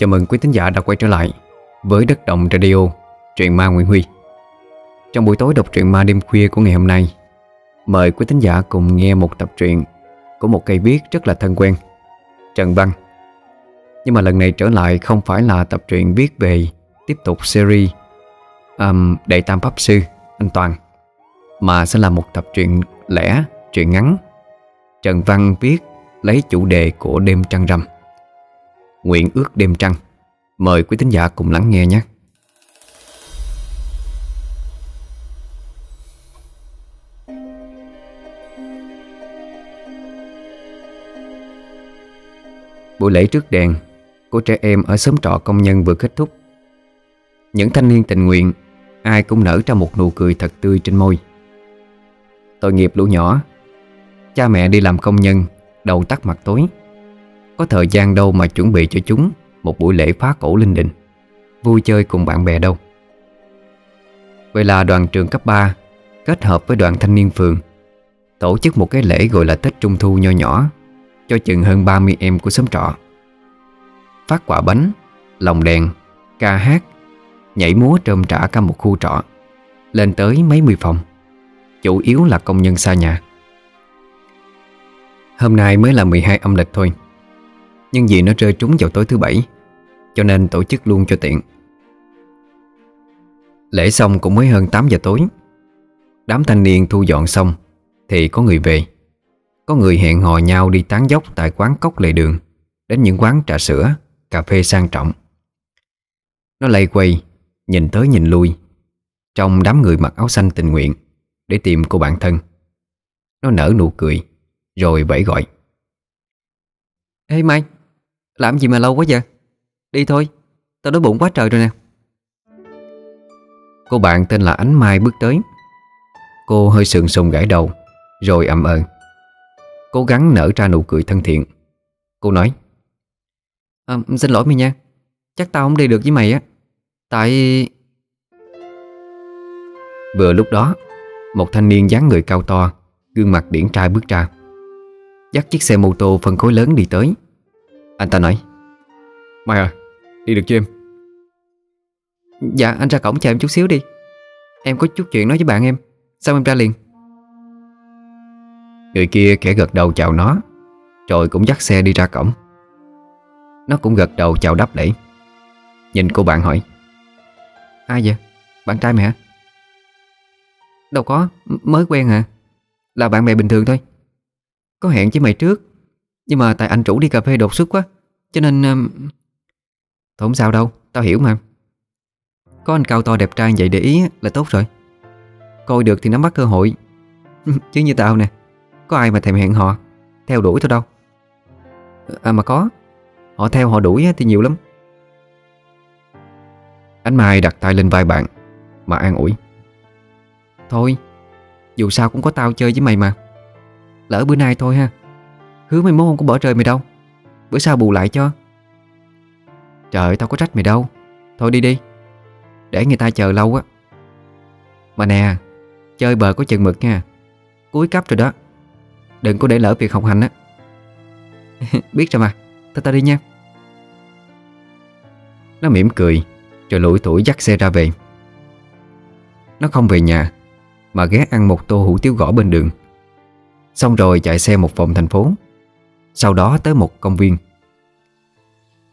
Chào mừng quý thính giả đã quay trở lại với Đất Động Radio, truyện ma Nguyễn Huy. Trong buổi tối đọc truyện ma đêm khuya của ngày hôm nay, mời quý thính giả cùng nghe một tập truyện của một cây viết rất là thân quen, Trần Văn. Nhưng mà lần này trở lại không phải là tập truyện viết về tiếp tục series um, Đệ Tam Pháp Sư, anh Toàn, mà sẽ là một tập truyện lẻ, truyện ngắn. Trần Văn viết lấy chủ đề của đêm trăng rằm. Nguyện ước đêm trăng. Mời quý thính giả cùng lắng nghe nhé. Buổi lễ trước đèn của trẻ em ở xóm trọ công nhân vừa kết thúc. Những thanh niên tình nguyện, Ai cũng nở ra một nụ cười thật tươi trên môi. Tội nghiệp lũ nhỏ, Cha mẹ đi làm công nhân, Đầu tắt mặt tối có thời gian đâu mà chuẩn bị cho chúng Một buổi lễ phá cổ linh đình. Vui chơi cùng bạn bè đâu. Vậy là đoàn trường cấp 3 Kết hợp với đoàn thanh niên phường Tổ chức một cái lễ gọi là Tết Trung Thu nho nhỏ Cho chừng hơn 30 em của xóm trọ. Phát quả bánh Lồng đèn, Ca hát, Nhảy múa trơm trả cả một khu trọ, Lên tới mấy mươi phòng. Chủ yếu là công nhân xa nhà. Hôm nay mới là 12 âm lịch thôi nhưng vì nó rơi trúng vào tối thứ bảy Cho nên tổ chức luôn cho tiện. Lễ xong cũng mới hơn 8 giờ tối. Đám thanh niên thu dọn xong Thì có người về. Có người hẹn hò nhau đi tán dốc Tại quán cốc lề đường Đến những quán trà sữa, cà phê sang trọng. Nó lay quay Nhìn tới nhìn lui Trong đám người mặc áo xanh tình nguyện Để tìm cô bạn thân. Nó nở nụ cười Rồi bẫy gọi. Ê Mai làm gì mà lâu quá vậy? Đi thôi Tao đói bụng quá trời rồi nè. Cô bạn tên là Ánh Mai bước tới. Cô hơi sườn sùng gãi đầu Rồi ậm ừ, Cố gắng nở ra nụ cười thân thiện. Cô nói à, Xin lỗi mày nha Chắc tao không đi được với mày á. Tại Vừa lúc đó Một thanh niên dáng người cao to Gương mặt điển trai bước ra. Dắt chiếc xe mô tô phân khối lớn đi tới anh ta nói. Mai à Đi được chưa em? Dạ anh ra cổng chờ em chút xíu đi. Em có chút chuyện nói với bạn em. Sao em ra liền. Người kia kẻ gật đầu chào nó Rồi cũng dắt xe đi ra cổng. Nó cũng gật đầu chào đáp lễ. Nhìn cô bạn hỏi. Ai vậy? Bạn trai mẹ? Hả? Đâu có, mới quen hả? Là bạn bè bình thường thôi. Có hẹn với mày trước nhưng mà tại anh chủ đi cà phê đột xuất quá Cho nên um... Thôi không sao đâu, tao hiểu mà. Có anh cao to đẹp trai vậy để ý là tốt rồi. Coi được thì nắm bắt cơ hội. Chứ như tao nè Có ai mà thèm hẹn họ Theo đuổi thôi đâu. À mà có Họ theo họ đuổi thì nhiều lắm. Ánh Mai đặt tay lên vai bạn Mà an ủi. Thôi Dù sao cũng có tao chơi với mày mà. Lỡ bữa nay thôi ha. Hứa mày mốt không có bỏ rơi mày đâu. Bữa sau bù lại cho. Trời, tao có trách mày đâu. Thôi đi đi. Để người ta chờ lâu á. Mà nè, Chơi bờ có chừng mực nha. Cuối cấp rồi đó. Đừng có để lỡ việc học hành á. Biết rồi mà. Thôi tao đi nha. Nó mỉm cười, Rồi lủi tuổi dắt xe ra về. Nó không về nhà, Mà ghé ăn một tô hủ tiếu gõ bên đường. Xong rồi chạy xe một vòng thành phố sau đó tới một công viên.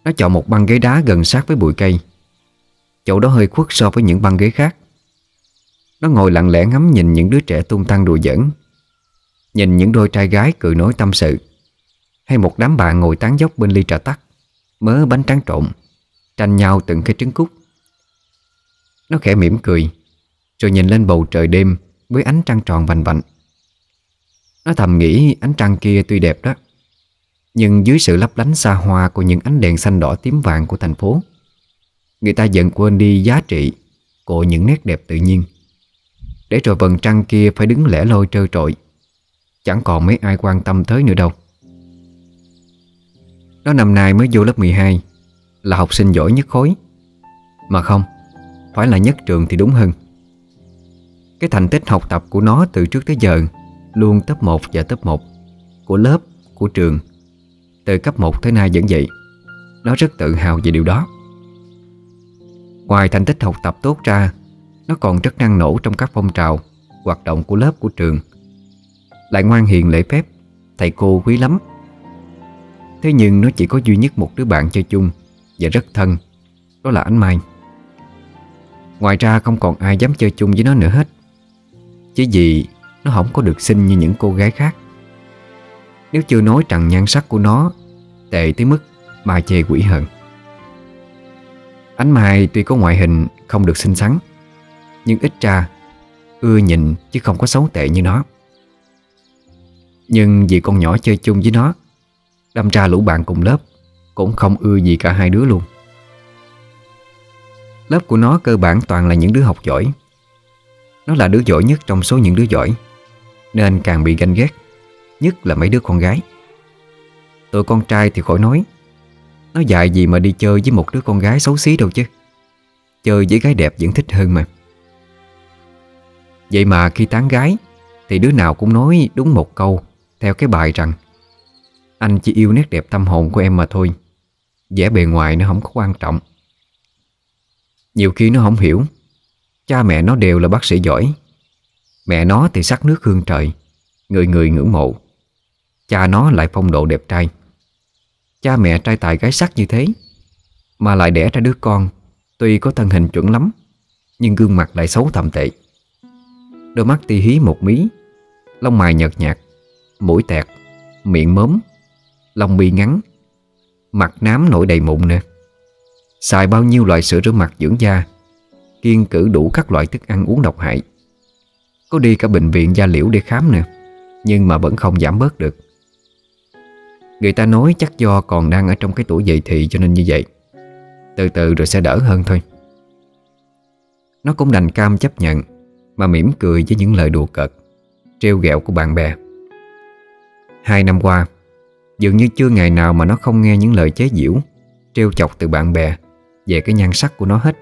Nó chọn một băng ghế đá gần sát với bụi cây. Chỗ đó hơi khuất so với những băng ghế khác. Nó ngồi lặng lẽ ngắm nhìn những đứa trẻ tung tăng đùa giỡn, Nhìn những đôi trai gái cười nói tâm sự, Hay một đám bạn ngồi tán dốc bên ly trà tắt Mớ bánh tráng trộn, Tranh nhau từng cái trứng cút. Nó khẽ mỉm cười, Rồi nhìn lên bầu trời đêm Với ánh trăng tròn vành vạnh. Nó thầm nghĩ ánh trăng kia tuy đẹp đó nhưng dưới sự lấp lánh xa hoa của những ánh đèn xanh đỏ tím vàng của thành phố Người ta dần quên đi giá trị của những nét đẹp tự nhiên. Để rồi vầng trăng kia phải đứng lẻ loi trơ trội Chẳng còn mấy ai quan tâm tới nữa đâu. Nó năm nay mới vô lớp 12 Là học sinh giỏi nhất khối. Mà không Phải là nhất trường thì đúng hơn. Cái thành tích học tập của nó từ trước tới giờ Luôn top 1 và top 1 Của lớp, của trường từ cấp 1 tới nay vẫn vậy. Nó rất tự hào về điều đó. Ngoài thành tích học tập tốt ra, Nó còn rất năng nổ trong các phong trào, Hoạt động của lớp của trường. Lại ngoan hiền lễ phép, Thầy cô quý lắm. Thế nhưng nó chỉ có duy nhất một đứa bạn chơi chung Và rất thân, Đó là Ánh Mai. Ngoài ra không còn ai dám chơi chung với nó nữa hết. Chỉ vì Nó không có được xinh như những cô gái khác. Nếu chưa nói rằng nhan sắc của nó Tệ tới mức Mà chê quỷ hận Ánh Mai tuy có ngoại hình Không được xinh xắn, Nhưng ít ra Ưa nhìn chứ không có xấu tệ như nó. Nhưng vì con nhỏ chơi chung với nó, Đâm ra lũ bạn cùng lớp Cũng không ưa gì cả hai đứa luôn. Lớp của nó cơ bản toàn là những đứa học giỏi. Nó là đứa giỏi nhất trong số những đứa giỏi, Nên càng bị ganh ghét. Nhất là mấy đứa con gái. Tụi con trai thì khỏi nói, Nó dạy gì mà đi chơi với một đứa con gái xấu xí đâu chứ? Chơi với gái đẹp vẫn thích hơn mà. Vậy mà khi tán gái, Thì đứa nào cũng nói đúng một câu, Theo cái bài rằng, Anh chỉ yêu nét đẹp tâm hồn của em mà thôi, vẻ bề ngoài nó không có quan trọng. Nhiều khi nó không hiểu, Cha mẹ nó đều là bác sĩ giỏi, Mẹ nó thì sắc nước hương trời, Người người ngưỡng mộ. Cha nó lại phong độ đẹp trai. Cha mẹ trai tài gái sắc như thế, Mà lại đẻ ra đứa con, Tuy có thân hình chuẩn lắm, Nhưng gương mặt lại xấu thầm tệ. Đôi mắt ti hí một mí, Lông mày nhợt nhạt, Mũi tẹt, Miệng mớm, Lông mi ngắn, Mặt nám nổi đầy mụn nè. Xài bao nhiêu loại sữa rửa mặt dưỡng da Kiên cử đủ các loại thức ăn uống độc hại. Có đi cả bệnh viện, da liễu để khám nè, Nhưng mà vẫn không giảm bớt được. Người ta nói chắc do còn đang ở trong cái tuổi dậy thì cho nên như vậy. Từ từ rồi sẽ đỡ hơn thôi. Nó cũng đành cam chấp nhận Mà mỉm cười với những lời đùa cợt Trêu ghẹo của bạn bè. Hai năm qua Dường như chưa ngày nào mà nó không nghe những lời chế giễu Trêu chọc từ bạn bè về cái nhan sắc của nó hết.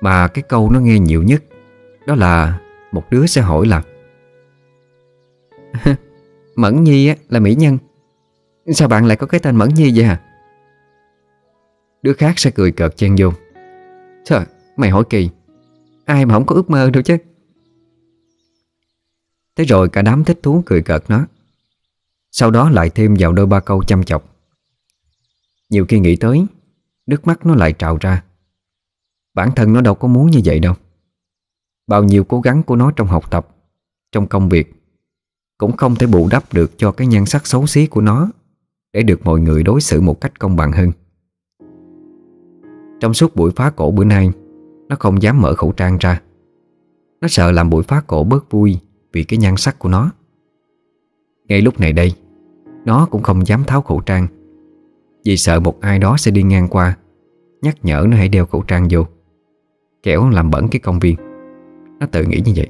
Mà cái câu nó nghe nhiều nhất Đó là một đứa sẽ hỏi là Mẫn Nhi á, là mỹ nhân? Sao bạn lại có cái tên Mẫn Nhi vậy hả? Đứa khác sẽ cười cợt chen vô. Trời, mày hỏi kỳ. Ai mà không có ước mơ đâu chứ? Thế rồi cả đám thích thú cười cợt nó Sau đó lại thêm vào đôi ba câu chăm chọc. Nhiều khi nghĩ tới, Nước mắt nó lại trào ra. Bản thân nó đâu có muốn như vậy đâu. Bao nhiêu cố gắng của nó trong học tập, Trong công việc, Cũng không thể bù đắp được cho cái nhan sắc xấu xí của nó. Để được mọi người đối xử một cách công bằng hơn. Trong suốt buổi phá cổ bữa nay, Nó không dám mở khẩu trang ra. Nó sợ làm buổi phá cổ bớt vui Vì cái nhan sắc của nó. Ngay lúc này đây, Nó cũng không dám tháo khẩu trang, vì sợ một ai đó sẽ đi ngang qua, Nhắc nhở nó hãy đeo khẩu trang vô. Kẻo làm bẩn cái công viên. Nó tự nghĩ như vậy.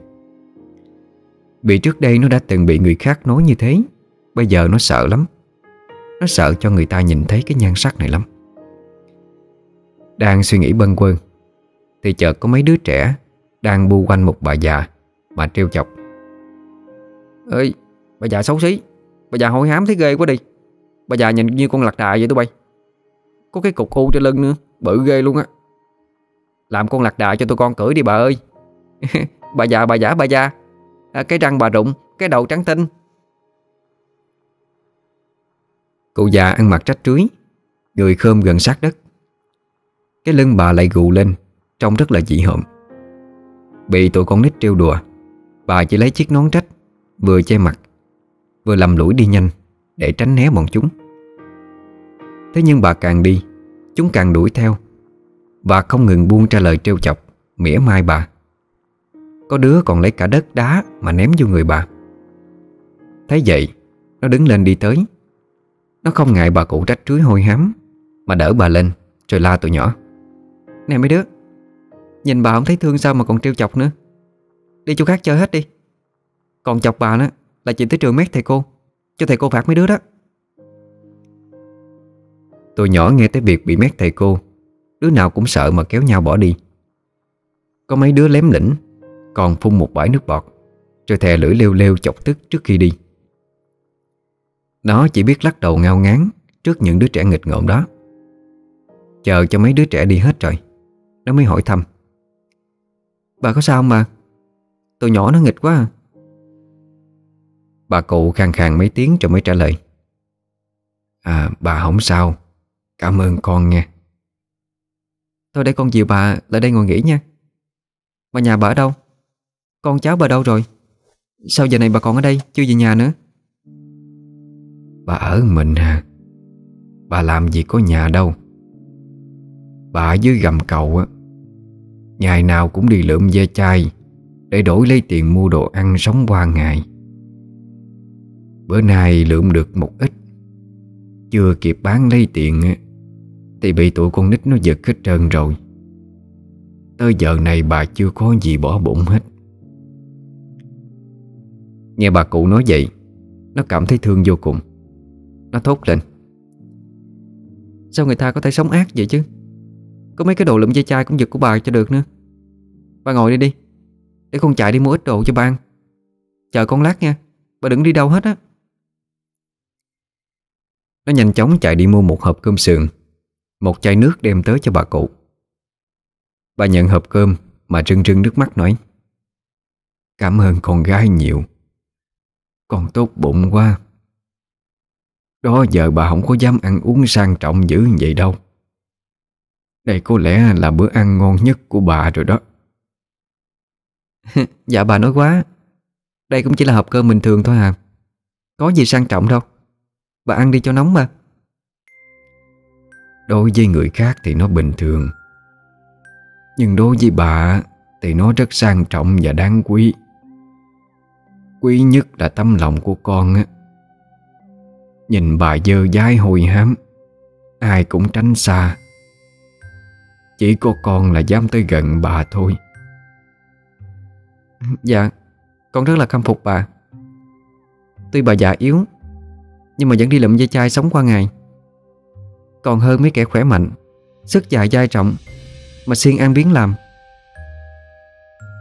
Vì trước đây nó đã từng bị người khác nói như thế, Bây giờ nó sợ lắm. Nó sợ cho người ta nhìn thấy cái nhan sắc này lắm. Đang suy nghĩ bâng quơ Thì chợt có mấy đứa trẻ Đang bu quanh một bà già Mà trêu chọc. Ơi bà già xấu xí Bà già hôi hám thấy ghê quá đi. Bà già nhìn như con lạc đà vậy tụi bay. Có cái cục u trên lưng nữa Bự ghê luôn á. Làm con lạc đà cho tụi con cưỡi đi bà ơi. Bà già bà giả bà già. À, Cái răng bà rụng Cái đầu trắng tinh. Cụ già ăn mặc trách trưới, Người khơm gần sát đất. Cái lưng bà lại gù lên, Trông rất là dị hợm. Bị tụi con nít trêu đùa, Bà chỉ lấy chiếc nón trách, Vừa che mặt, Vừa lầm lũi đi nhanh để tránh né bọn chúng. Thế nhưng bà càng đi, Chúng càng đuổi theo Và không ngừng buông ra lời trêu chọc, Mỉa mai bà. Có đứa còn lấy cả đất đá Mà ném vô người bà. Thấy vậy, Nó đứng lên đi tới nó không ngại bà cụ trách trưới hôi hám, Mà đỡ bà lên, Rồi la tụi nhỏ. Nè mấy đứa, Nhìn bà không thấy thương sao mà còn trêu chọc nữa. Đi chỗ khác chơi hết đi. Còn chọc bà nữa Là chị tới trường mét thầy cô, cho thầy cô phạt mấy đứa đó. Tụi nhỏ nghe tới việc bị mét thầy cô, Đứa nào cũng sợ mà kéo nhau bỏ đi. Có mấy đứa lém lĩnh Còn phun một bãi nước bọt, Rồi thè lưỡi leo leo chọc tức trước khi đi. Nó chỉ biết lắc đầu ngao ngán Trước những đứa trẻ nghịch ngợm đó. Chờ cho mấy đứa trẻ đi hết rồi, Nó mới hỏi thăm. Bà có sao không bà Tụi nhỏ nó nghịch quá à. Bà cụ khang khang mấy tiếng rồi mới trả lời. À bà không sao. Cảm ơn con nha Thôi để con dìu bà lại đây ngồi nghỉ nha. Mà nhà bà ở đâu? Con cháu bà đâu rồi? Sao giờ này bà còn ở đây, chưa về nhà nữa? Bà ở mình à Bà làm gì có nhà đâu? Bà ở dưới gầm cầu á. Ngày nào cũng đi lượm ve chai Để đổi lấy tiền mua đồ ăn sống qua ngày. Bữa nay lượm được một ít. Chưa kịp bán lấy tiền Thì bị tụi con nít nó giật hết trơn rồi. Tới giờ này bà chưa có gì bỏ bụng hết. Nghe bà cụ nói vậy, Nó cảm thấy thương vô cùng. Nó thốt lên. Sao người ta có thể sống ác vậy chứ? Có mấy cái đồ lụm dây chai cũng giật của bà cho được nữa. Bà ngồi đi đi, Để con chạy đi mua ít đồ cho bà Chờ con lát nha, Bà đừng đi đâu hết á. Nó nhanh chóng chạy đi mua một hộp cơm sườn, Một chai nước đem tới cho bà cụ. Bà nhận hộp cơm Mà rưng rưng nước mắt nói, Cảm ơn con gái nhiều, Con tốt bụng quá. Đó giờ bà không có dám ăn uống sang trọng dữ vậy đâu. Đây có lẽ là bữa ăn ngon nhất của bà rồi đó. Dạ bà nói quá. Đây cũng chỉ là hộp cơm bình thường thôi à. Có gì sang trọng đâu. Bà ăn đi cho nóng mà. Đối với người khác thì nó bình thường. Nhưng đối với bà Thì nó rất sang trọng và đáng quý. Quý nhất là tấm lòng của con á Nhìn bà dơ dái hôi hám, Ai cũng tránh xa. Chỉ có con là dám tới gần bà thôi. Dạ Con rất là khâm phục bà. Tuy bà già yếu, Nhưng mà vẫn đi lụm dây chai sống qua ngày. Còn hơn mấy kẻ khỏe mạnh, Sức dài dai trọng Mà siêng ăn biến làm.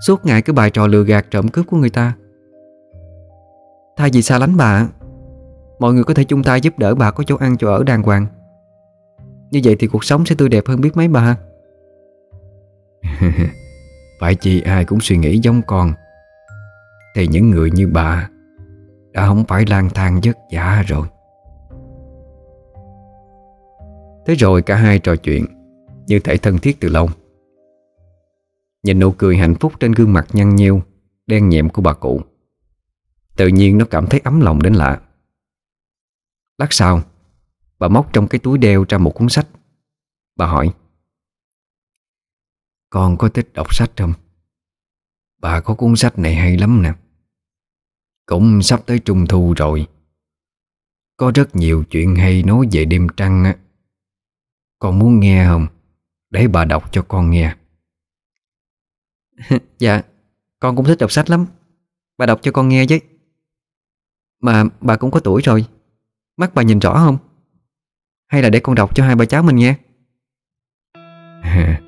Suốt ngày cứ bài trò lừa gạt trộm cướp của người ta. Thay vì xa lánh bà Mọi người có thể chung tay giúp đỡ bà có chỗ ăn, chỗ ở đàng hoàng. Như vậy thì cuộc sống sẽ tươi đẹp hơn biết mấy bà. Phải chi ai cũng suy nghĩ giống con. Thì những người như bà Đã không phải lang thang vất vả rồi. Thế rồi cả hai trò chuyện Như thể thân thiết từ lâu. Nhìn nụ cười hạnh phúc trên gương mặt nhăn nhiêu Đen nhẹm của bà cụ. Tự nhiên nó cảm thấy ấm lòng đến lạ. Lát sau, Bà móc trong cái túi đeo ra một cuốn sách. Bà hỏi, Con có thích đọc sách không? Bà có cuốn sách này hay lắm nè. Cũng sắp tới trung thu rồi. Có rất nhiều chuyện hay nói về đêm trăng á. Con muốn nghe không? Để bà đọc cho con nghe. Dạ Con cũng thích đọc sách lắm. Bà đọc cho con nghe chứ. Mà bà cũng có tuổi rồi. Mắt bà nhìn rõ không? Hay là để con đọc cho hai bà cháu mình nghe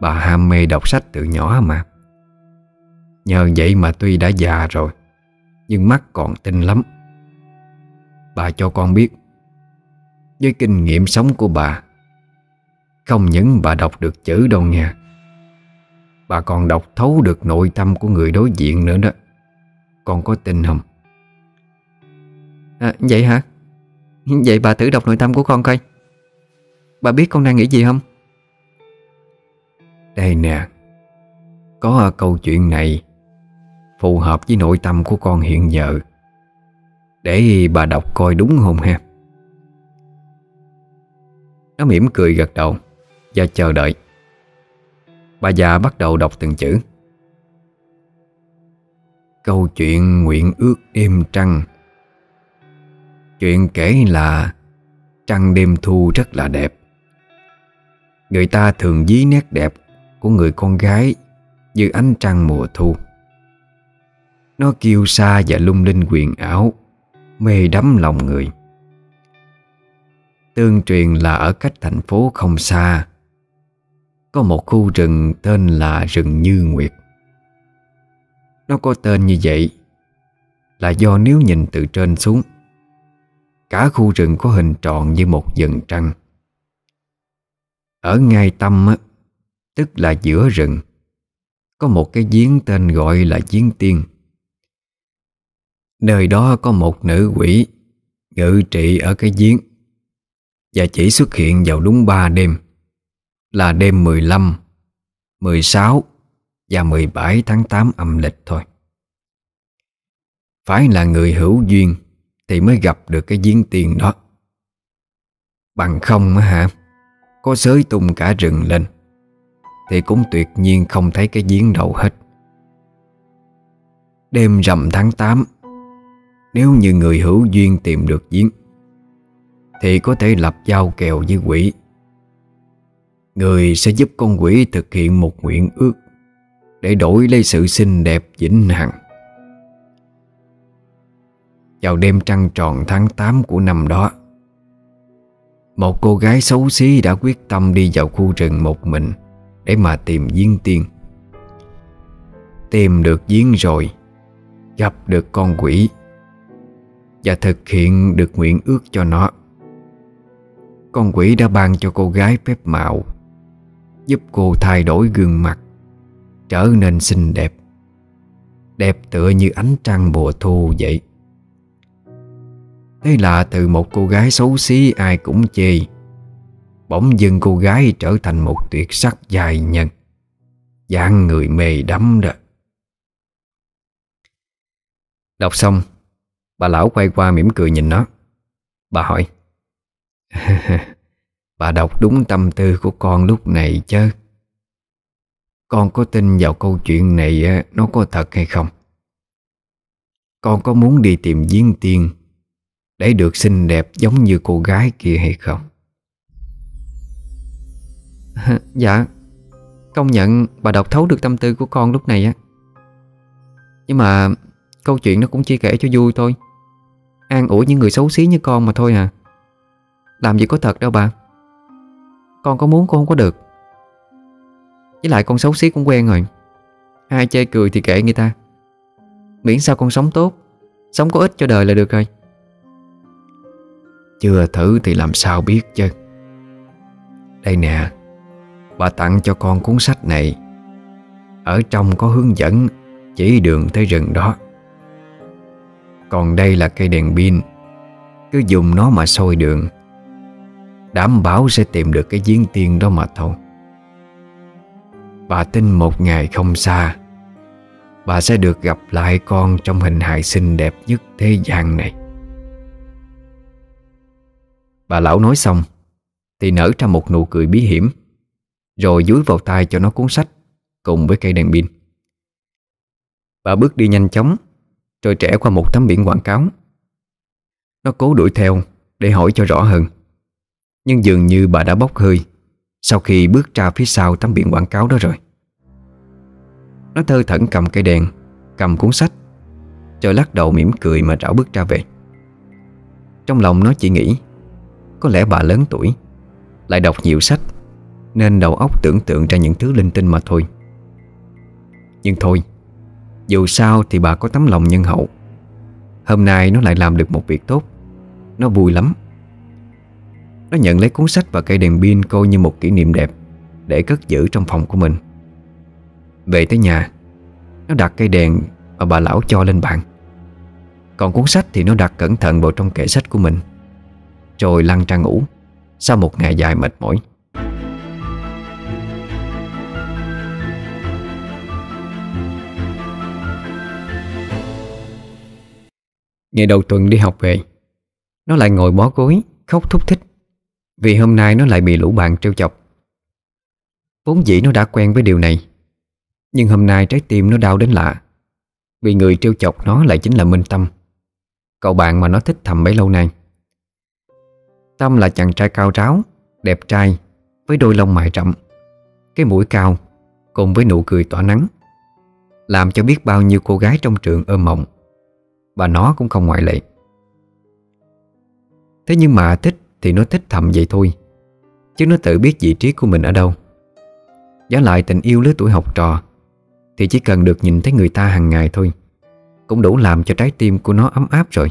Bà ham mê đọc sách từ nhỏ mà Nhờ vậy mà tuy đã già rồi Nhưng mắt còn tinh lắm Bà cho con biết Với kinh nghiệm sống của bà Không những bà đọc được chữ đâu nha Bà còn đọc thấu được nội tâm của người đối diện nữa đó Con có tin không? À, vậy hả? Vậy bà thử đọc nội tâm của con coi. Bà biết con đang nghĩ gì không? Đây nè, Có câu chuyện này Phù hợp với nội tâm của con hiện giờ. Để bà đọc coi đúng không ha? Nó mỉm cười gật đầu Và chờ đợi. Bà già bắt đầu đọc từng chữ. Câu chuyện nguyện ước đêm trăng Chuyện kể là Trăng đêm thu rất là đẹp. Người ta thường dí nét đẹp Của người con gái Như ánh trăng mùa thu. Nó kiêu xa và lung linh quyền ảo, Mê đắm lòng người. Tương truyền là ở cách thành phố không xa, Có một khu rừng tên là rừng Như Nguyệt. Nó có tên như vậy Là do nếu nhìn từ trên xuống Cả khu rừng có hình tròn như một dần trăng. Ở ngay tâm Tức là giữa rừng, Có một cái giếng tên gọi là giếng tiên. Nơi đó có một nữ quỷ Ngự trị ở cái giếng Và chỉ xuất hiện vào đúng ba đêm, Là đêm 15 16 và 17 tháng 8 âm lịch thôi. Phải là người hữu duyên thì mới gặp được cái giếng tiền đó. Bằng không á hả, Có sới tung cả rừng lên, Thì cũng tuyệt nhiên không thấy cái giếng đâu hết. Đêm rằm tháng 8 Nếu như người hữu duyên tìm được giếng, Thì có thể lập giao kèo với quỷ. Người sẽ giúp con quỷ thực hiện một nguyện ước Để đổi lấy sự xinh đẹp vĩnh hằng. Vào đêm trăng tròn tháng 8 của năm đó. Một cô gái xấu xí đã quyết tâm đi vào khu rừng một mình Để mà tìm giếng tiên. Tìm được giếng rồi, Gặp được con quỷ Và thực hiện được nguyện ước cho nó. Con quỷ đã ban cho cô gái phép mạo Giúp cô thay đổi gương mặt, Trở nên xinh đẹp. Đẹp tựa như ánh trăng mùa thu vậy. Thế là từ một cô gái xấu xí ai cũng chê. Bỗng dưng cô gái trở thành một tuyệt sắc dài nhân. Dáng người mê đắm đó. Đọc xong, Bà lão quay qua mỉm cười nhìn nó. Bà hỏi, Bà đọc đúng tâm tư của con lúc này chứ Con có tin vào câu chuyện này nó có thật hay không? Con có muốn đi tìm giếng tiên để được xinh đẹp giống như cô gái kia hay không? Dạ Công nhận bà đọc thấu được tâm tư của con lúc này á. Nhưng mà Câu chuyện nó cũng chỉ kể cho vui thôi. An ủi những người xấu xí như con mà thôi à. Làm gì có thật đâu bà. Con có muốn con không có được. Với lại con xấu xí cũng quen rồi. Ai chê cười thì kệ người ta. Miễn sao con sống tốt, Sống có ích cho đời là được rồi. Chưa thử thì làm sao biết chứ? Đây nè, Bà tặng cho con cuốn sách này. Ở trong có hướng dẫn, Chỉ đường tới rừng đó. Còn đây là cây đèn pin. Cứ dùng nó mà soi đường. Đảm bảo sẽ tìm được cái giếng tiên đó mà thôi. Bà tin một ngày không xa, Bà sẽ được gặp lại con trong hình hài xinh đẹp nhất thế gian này. Bà lão nói xong, Thì nở ra một nụ cười bí hiểm, Rồi dúi vào tay cho nó cuốn sách Cùng với cây đèn pin. Bà bước đi nhanh chóng, Rồi trẻ qua một tấm biển quảng cáo. Nó cố đuổi theo Để hỏi cho rõ hơn, nhưng dường như bà đã bốc hơi Sau khi bước ra phía sau tấm biển quảng cáo đó rồi. Nó thơ thẩn cầm cây đèn, Cầm cuốn sách, Rồi lắc đầu mỉm cười mà rảo bước ra về. Trong lòng nó chỉ nghĩ có lẽ bà lớn tuổi. Lại đọc nhiều sách, Nên đầu óc tưởng tượng ra những thứ linh tinh mà thôi. Nhưng thôi, Dù sao thì bà có tấm lòng nhân hậu. Hôm nay nó lại làm được một việc tốt. Nó vui lắm. Nó nhận lấy cuốn sách và cây đèn pin coi như một kỷ niệm đẹp Để cất giữ trong phòng của mình. Về tới nhà, Nó đặt cây đèn mà bà lão cho lên bàn. Còn cuốn sách thì nó đặt cẩn thận vào trong kệ sách của mình. Rồi lăn ra ngủ. Sau một ngày dài mệt mỏi. Ngày đầu tuần đi học về, Nó lại ngồi bó gối, Khóc thúc thích. Vì hôm nay nó lại bị lũ bạn trêu chọc. Vốn dĩ nó đã quen với điều này, Nhưng hôm nay trái tim nó đau đến lạ. Vì người trêu chọc nó lại chính là Minh Tâm, Cậu bạn mà nó thích thầm bấy lâu nay. Tâm là chàng trai cao ráo, Đẹp trai, Với đôi lông mày rậm, Cái mũi cao, Cùng với nụ cười tỏa nắng, Làm cho biết bao nhiêu cô gái trong trường ôm mộng. Và nó cũng không ngoại lệ. Thế nhưng mà thích thì nó thích thầm vậy thôi, Chứ nó tự biết vị trí của mình ở đâu. Giá lại tình yêu lứa tuổi học trò, Thì chỉ cần được nhìn thấy người ta hàng ngày thôi, Cũng đủ làm cho trái tim của nó ấm áp rồi.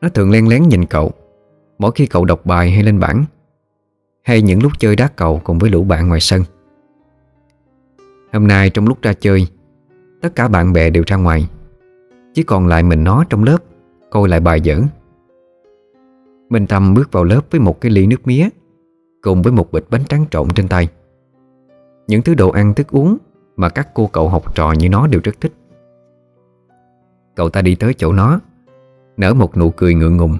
Nó thường len lén nhìn cậu Mỗi khi cậu đọc bài hay lên bảng, Hay những lúc chơi đá cầu cùng với lũ bạn ngoài sân. Hôm nay trong lúc ra chơi, Tất cả bạn bè đều ra ngoài. Chỉ còn lại mình nó trong lớp, Coi lại bài giỡn. Minh Tâm bước vào lớp với một cái ly nước mía, Cùng với một bịch bánh tráng trộn trên tay. Những thứ đồ ăn, thức uống Mà các cô cậu học trò như nó đều rất thích. Cậu ta đi tới chỗ nó, Nở một nụ cười ngượng ngùng.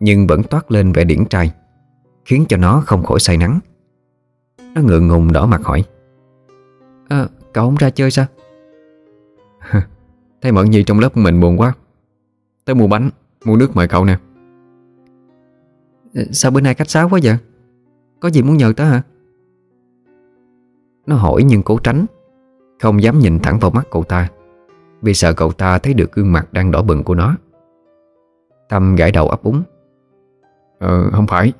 Nhưng vẫn toát lên vẻ điển trai Khiến cho nó không khỏi say nắng. Nó ngượng ngùng đỏ mặt hỏi à, Cậu không ra chơi sao? Thấy Mẫn Nhi trong lớp mình buồn quá Tới mua bánh, mua nước mời cậu nè. Ờ, Sao bữa nay cách sáo quá vậy? Có gì muốn nhờ tớ hả? Nó hỏi nhưng cố tránh Không dám nhìn thẳng vào mắt cậu ta Vì sợ cậu ta thấy được gương mặt đang đỏ bừng của nó. Tâm gãi đầu ấp úng Ờ không phải.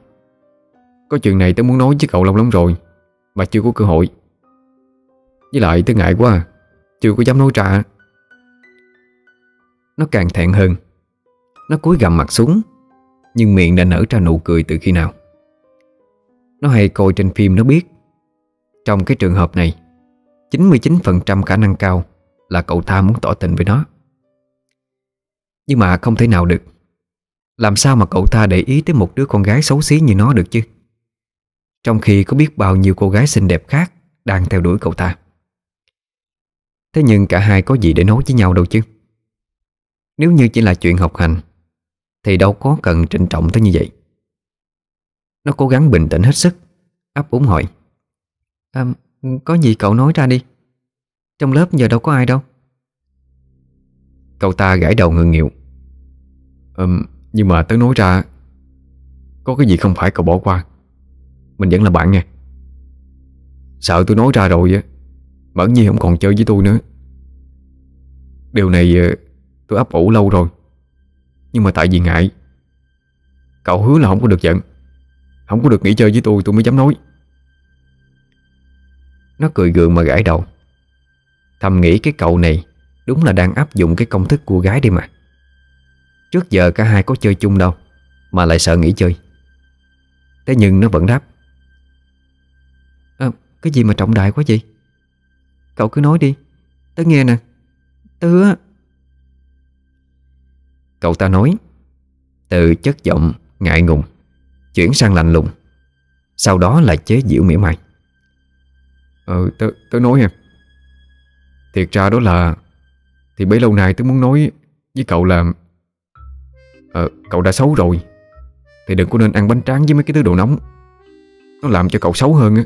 Có chuyện này tớ muốn nói với cậu lâu lắm rồi, Mà chưa có cơ hội. Với lại tớ ngại quá. À, chưa có dám nói ra. Nó càng thẹn hơn. Nó cúi gằm mặt xuống, Nhưng miệng đã nở ra nụ cười từ khi nào. Nó hay coi trên phim nó biết. Trong cái trường hợp này 99% khả năng cao Là cậu ta muốn tỏ tình với nó. Nhưng mà không thể nào được. Làm sao mà cậu ta để ý tới một đứa con gái xấu xí như nó được chứ? Trong khi có biết bao nhiêu cô gái xinh đẹp khác Đang theo đuổi cậu ta. Thế nhưng cả hai có gì để nói với nhau đâu chứ? Nếu như chỉ là chuyện học hành Thì đâu có cần trịnh trọng tới như vậy. Nó cố gắng bình tĩnh hết sức Ấp úng hỏi. À, Có gì cậu nói ra đi. Trong lớp giờ đâu có ai đâu. Cậu ta gãi đầu ngượng nghịu. Um, nhưng mà tớ nói ra, Có cái gì không phải cậu bỏ qua. Mình vẫn là bạn nha. Sợ tôi nói ra rồi á Mẫn Nhi không còn chơi với tôi nữa. Điều này ờ, tôi ấp ủ lâu rồi. Nhưng mà tại vì ngại. Cậu hứa là không có được giận. Không có được nghỉ chơi với tôi tôi mới dám nói. Nó cười gượng mà gãi đầu. Thầm nghĩ cái cậu này Đúng là đang áp dụng cái công thức của gái đi mà. Trước giờ cả hai có chơi chung đâu Mà lại sợ nghỉ chơi. Thế nhưng nó vẫn đáp. À, Cái gì mà trọng đại quá vậy? Cậu cứ nói đi. Tớ nghe nè. Tớ Cậu ta nói. Từ chất giọng ngại ngùng Chuyển sang lạnh lùng. Sau đó là chế giễu mỉa mai. Ờ tớ, tớ nói em. Thiệt ra đó là Thì bấy lâu nay tớ muốn nói với cậu là Ờ cậu đã xấu rồi. Thì đừng có nên ăn bánh tráng với mấy cái thứ đồ nóng. Nó làm cho cậu xấu hơn á.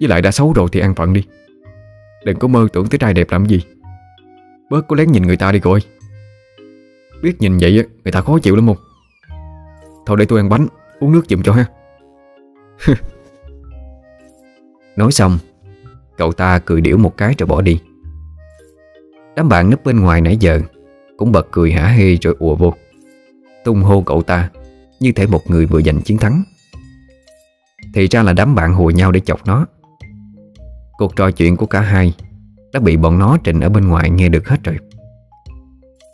Với lại đã xấu rồi thì ăn phận đi. Đừng có mơ tưởng tới trai đẹp làm gì. Bớt có lén nhìn người ta đi coi. Biết nhìn vậy á, người ta khó chịu lắm không? Thôi để tôi ăn bánh Uống nước giùm cho ha. Nói xong Cậu ta cười điểu một cái rồi bỏ đi. Đám bạn nấp bên ngoài nãy giờ cũng bật cười hả hê rồi ùa vô. Tung hô cậu ta, Như thể một người vừa giành chiến thắng. Thì ra là đám bạn hùa nhau để chọc nó. Cuộc trò chuyện của cả hai Đã bị bọn nó trình ở bên ngoài nghe được hết rồi.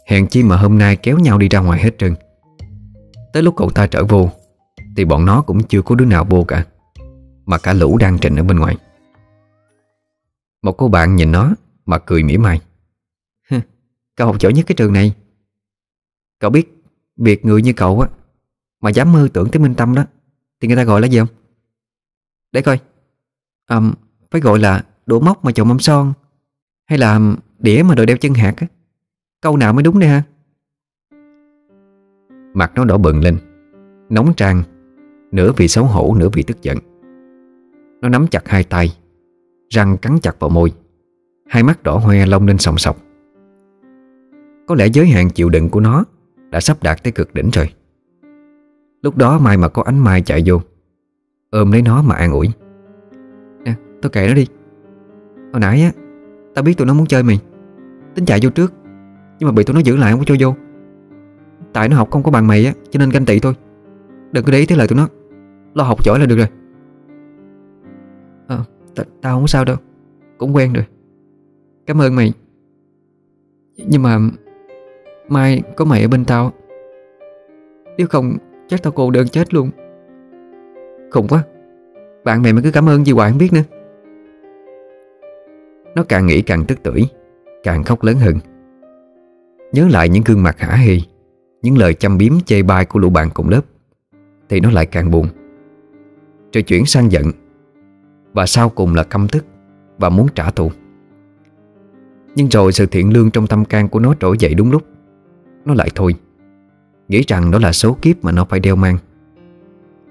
Hèn chi mà hôm nay kéo nhau đi ra ngoài hết trơn. Tới lúc cậu ta trở vô, Thì bọn nó cũng chưa có đứa nào vô cả, Mà cả lũ đang trình ở bên ngoài. Một cô bạn nhìn nó Mà cười mỉa mai. Cậu học giỏi nhất cái trường này. Cậu biết Việc người như cậu á Mà dám mơ tưởng tới minh tâm đó Thì người ta gọi là gì không? Để coi. À, phải gọi là đũa móc mà trồng mâm son Hay là đĩa mà đội đeo chân hạt á? Câu nào mới đúng đây ha? Mặt nó đỏ bừng lên Nóng tràn Nửa vì xấu hổ nửa vì tức giận. Nó nắm chặt hai tay Răng cắn chặt vào môi. Hai mắt đỏ hoe lông lên sòng sọc. Có lẽ giới hạn chịu đựng của nó Đã sắp đạt tới cực đỉnh rồi. Lúc đó mai mà có ánh mai chạy vô Ôm lấy nó mà an ủi. Nè tôi kệ nó đi. Hồi nãy á Tao biết tụi nó muốn chơi mày. Tính chạy vô trước Nhưng mà bị tụi nó giữ lại không có cho vô. Tại nó học không có bằng mày á Cho nên ganh tị thôi. Đừng có để ý tới lời tụi nó. Lo học giỏi là được rồi. À, Tao không có sao đâu. Cũng quen rồi. Cảm ơn mày. Nhưng mà Mai, có mày ở bên tao. Nếu không, chắc tao cô đơn chết luôn. Khùng quá. Bạn mày mà cứ cảm ơn gì hoài không biết nữa. Nó càng nghĩ càng tức tưởi, Càng khóc lớn hơn. Nhớ lại những gương mặt hả hê, Những lời chăm biếm chê bai của lũ bạn cùng lớp, Thì nó lại càng buồn. Rồi chuyển sang giận. Và sau cùng là căm tức Và muốn trả thù. Nhưng rồi sự thiện lương trong tâm can của nó trỗi dậy đúng lúc. Nó lại thôi. Nghĩ rằng đó là số kiếp mà nó phải đeo mang.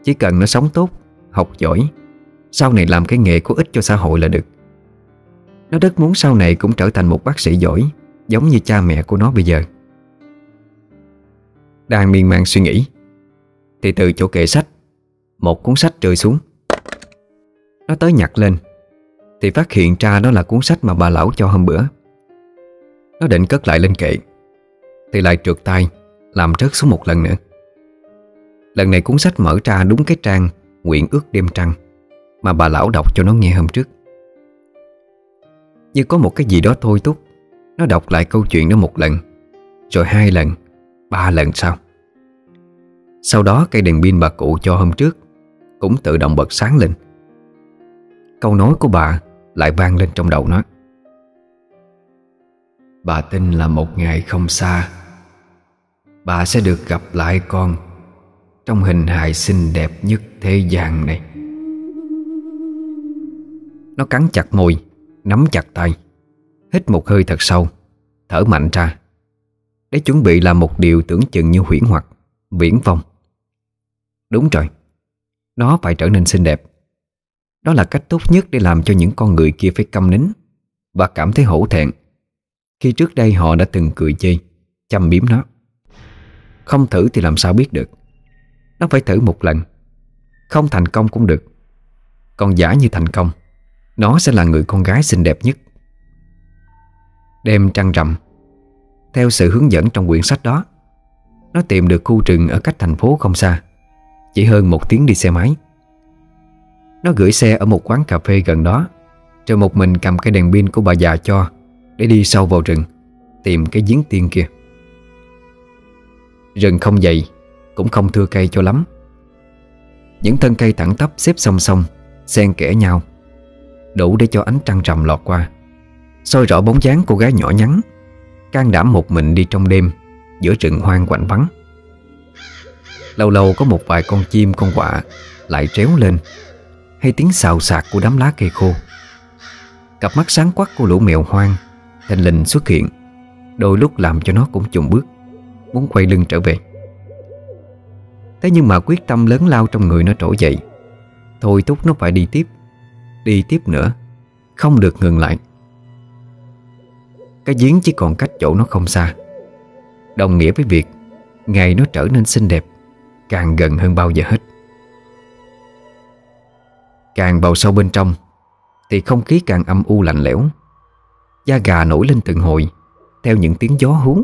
Chỉ cần nó sống tốt, Học giỏi, Sau này làm cái nghề có ích cho xã hội là được. Nó rất muốn sau này cũng trở thành một bác sĩ giỏi, Giống như cha mẹ của nó bây giờ. Đang miên man suy nghĩ, Thì từ chỗ kệ sách, Một cuốn sách rơi xuống. Nó tới nhặt lên, Thì phát hiện ra đó là cuốn sách mà bà lão cho hôm bữa. Nó định cất lại lên kệ. Thì lại trượt tay, Làm rớt xuống một lần nữa. Lần này cuốn sách mở ra đúng cái trang Nguyện ước đêm trăng Mà bà lão đọc cho nó nghe hôm trước. Như có một cái gì đó thôi túc Nó đọc lại câu chuyện đó một lần, Rồi hai lần, Ba lần sau. Sau đó cây đèn pin bà cụ cho hôm trước Cũng tự động bật sáng lên. Câu nói của bà Lại vang lên trong đầu nó. Bà tin là một ngày không xa Bà sẽ được gặp lại con Trong hình hài xinh đẹp nhất thế gian này. Nó cắn chặt môi, Nắm chặt tay, Hít một hơi thật sâu, Thở mạnh ra. Để chuẩn bị làm một điều tưởng chừng như huyễn hoặc, Viễn vong Đúng rồi, Nó phải trở nên xinh đẹp. Đó là cách tốt nhất để làm cho những con người kia phải câm nín Và cảm thấy hổ thẹn. Khi trước đây họ đã từng cười chê, Chăm biếm nó. Không thử thì làm sao biết được. Nó phải thử một lần. Không thành công cũng được. Còn giả như thành công, Nó sẽ là người con gái xinh đẹp nhất. Đêm trăng rằm, Theo sự hướng dẫn trong quyển sách đó, Nó tìm được khu rừng ở cách thành phố không xa, Chỉ hơn một tiếng đi xe máy. Nó gửi xe ở một quán cà phê gần đó, Rồi một mình cầm cái đèn pin của bà già cho, Để đi sâu vào rừng, Tìm cái giếng tiên kia. Rừng không dày, Cũng không thưa cây cho lắm. Những thân cây thẳng tắp xếp song song, Xen kẽ nhau, Đủ để cho ánh trăng rằm lọt qua. Soi rõ bóng dáng cô gái nhỏ nhắn, can đảm một mình đi trong đêm, Giữa rừng hoang quạnh vắng. Lâu lâu có một vài con chim, con quạ Lại tréo lên, Hay tiếng xào xạc của đám lá cây khô. Cặp mắt sáng quắc của lũ mèo hoang Thành lình xuất hiện, Đôi lúc làm cho nó cũng chùng bước. Muốn quay lưng trở về. Thế nhưng mà quyết tâm lớn lao trong người nó trỗi dậy. Thôi thúc nó phải đi tiếp Đi tiếp nữa, Không được ngừng lại. Cái giếng chỉ còn cách chỗ nó không xa. Đồng nghĩa với việc Ngày nó trở nên xinh đẹp Càng gần hơn bao giờ hết. Càng vào sâu bên trong Thì không khí càng âm u lạnh lẽo. Da gà nổi lên từng hồi Theo những tiếng gió hú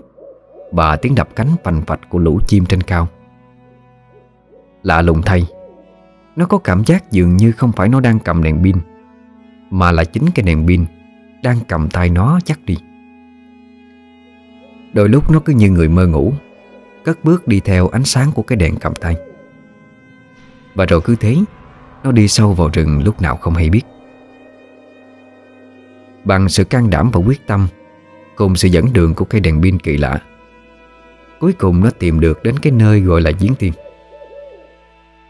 và tiếng đập cánh phành phạch của lũ chim trên cao. Lạ lùng thay, Nó có cảm giác dường như không phải nó đang cầm đèn pin, Mà là chính cái đèn pin Đang cầm tay nó chắc đi. Đôi lúc nó cứ như người mơ ngủ, Cất bước đi theo ánh sáng của cái đèn cầm tay. Và rồi cứ thế, Nó đi sâu vào rừng lúc nào không hay biết. Bằng sự can đảm và quyết tâm, Cùng sự dẫn đường của cây đèn pin kỳ lạ Cuối cùng nó tìm được đến cái nơi gọi là giếng tiên.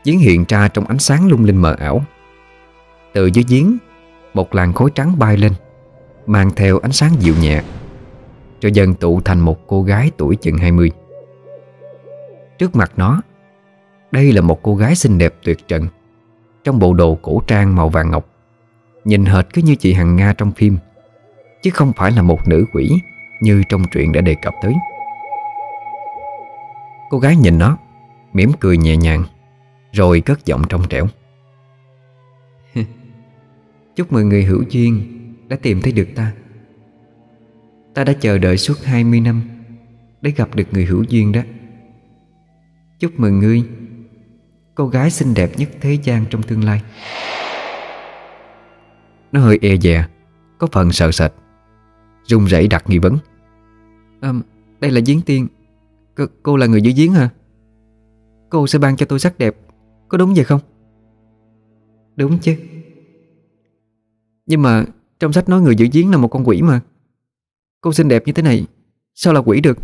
Giếng hiện ra trong ánh sáng lung linh mờ ảo. Từ dưới giếng, Một làn khói trắng bay lên, Mang theo ánh sáng dịu nhẹ Cho dần tụ thành một cô gái tuổi chừng 20 Trước mặt nó, Đây là một cô gái xinh đẹp tuyệt trần, Trong bộ đồ cổ trang màu vàng ngọc. Nhìn hệt cứ như chị Hằng Nga trong phim, Chứ không phải là một nữ quỷ Như trong truyện đã đề cập tới. Cô gái nhìn nó mỉm cười nhẹ nhàng Rồi cất giọng trong trẻo. Chúc mừng người hữu duyên Đã tìm thấy được ta. Ta đã chờ đợi suốt 20 năm Để gặp được người hữu duyên đó. Chúc mừng ngươi Cô gái xinh đẹp nhất thế gian trong tương lai. Nó hơi e dè Có phần sợ sệt Run rẩy đặt nghi vấn. À, Đây là giếng tiên. C Cô là người giữ giếng hả? Cô sẽ ban cho tôi sắc đẹp, Có đúng vậy không? Đúng chứ. Nhưng mà trong sách nói người giữ giếng là một con quỷ mà. Cô xinh đẹp như thế này, Sao là quỷ được?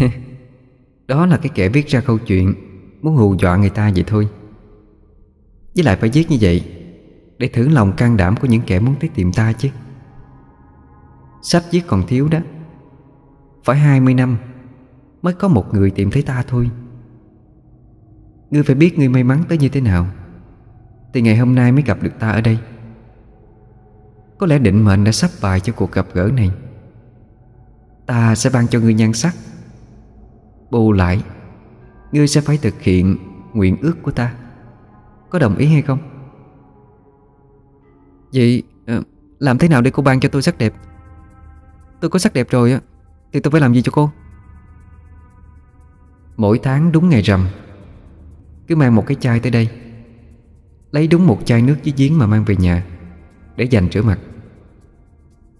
Đó là cái kẻ viết ra câu chuyện, Muốn hù dọa người ta vậy thôi. Với lại phải viết như vậy Để thử lòng can đảm của những kẻ muốn tới tìm ta chứ. Sách viết còn thiếu đó. Phải 20 năm Mới có một người tìm thấy ta thôi. Ngươi phải biết ngươi may mắn tới như thế nào, Thì ngày hôm nay mới gặp được ta ở đây. Có lẽ định mệnh đã sắp bài cho cuộc gặp gỡ này. Ta sẽ ban cho ngươi nhan sắc. Bù lại, Ngươi sẽ phải thực hiện nguyện ước của ta. Có đồng ý hay không? Vậy ờ, làm thế nào để cô ban cho tôi sắc đẹp? Tôi có sắc đẹp rồi á. Thì tôi phải làm gì cho cô? Mỗi tháng đúng ngày rằm, Cứ mang một cái chai tới đây. Lấy đúng một chai nước với giếng mà mang về nhà, Để dành rửa mặt.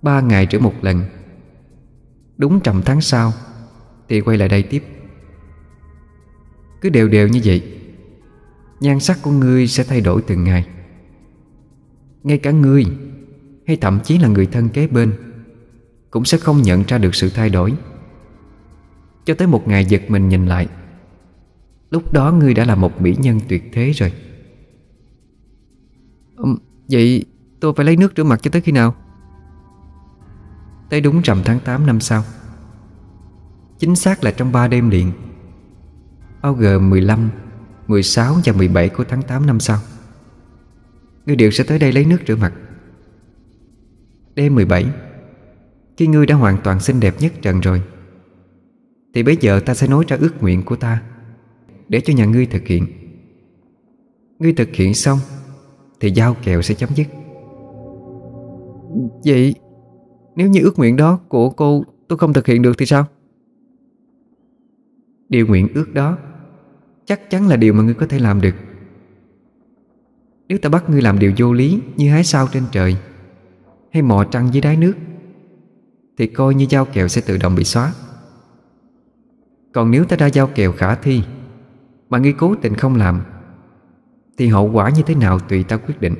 Ba ngày rửa một lần. Đúng trầm tháng sau, Thì quay lại đây tiếp. Cứ đều đều như vậy, Nhan sắc của ngươi sẽ thay đổi từng ngày. Ngay cả ngươi, Hay thậm chí là người thân kế bên cũng sẽ không nhận ra được sự thay đổi. Cho tới một ngày giật mình nhìn lại Lúc đó ngươi đã là một mỹ nhân tuyệt thế rồi. Um, Vậy tôi phải lấy nước rửa mặt cho tới khi nào? Tới đúng rằm tháng 8 năm sau. Chính xác là trong 3 đêm liền Bao gồm 15, 16 và 17 của tháng 8 năm sau Ngươi đều sẽ tới đây lấy nước rửa mặt. Đêm 17 khi ngươi đã hoàn toàn xinh đẹp nhất trần rồi, Thì bây giờ ta sẽ nói ra ước nguyện của ta Để cho nhà ngươi thực hiện. Ngươi thực hiện xong, Thì giao kèo sẽ chấm dứt. Vậy Nếu như ước nguyện đó của cô Tôi không thực hiện được thì sao? Điều nguyện ước đó Chắc chắn là điều mà ngươi có thể làm được. Nếu ta bắt ngươi làm điều vô lý Như hái sao trên trời Hay mò trăng dưới đáy nước thì coi như giao kèo sẽ tự động bị xóa Còn nếu ta ra giao kèo khả thi Mà ngươi cố tình không làm Thì hậu quả như thế nào tùy ta quyết định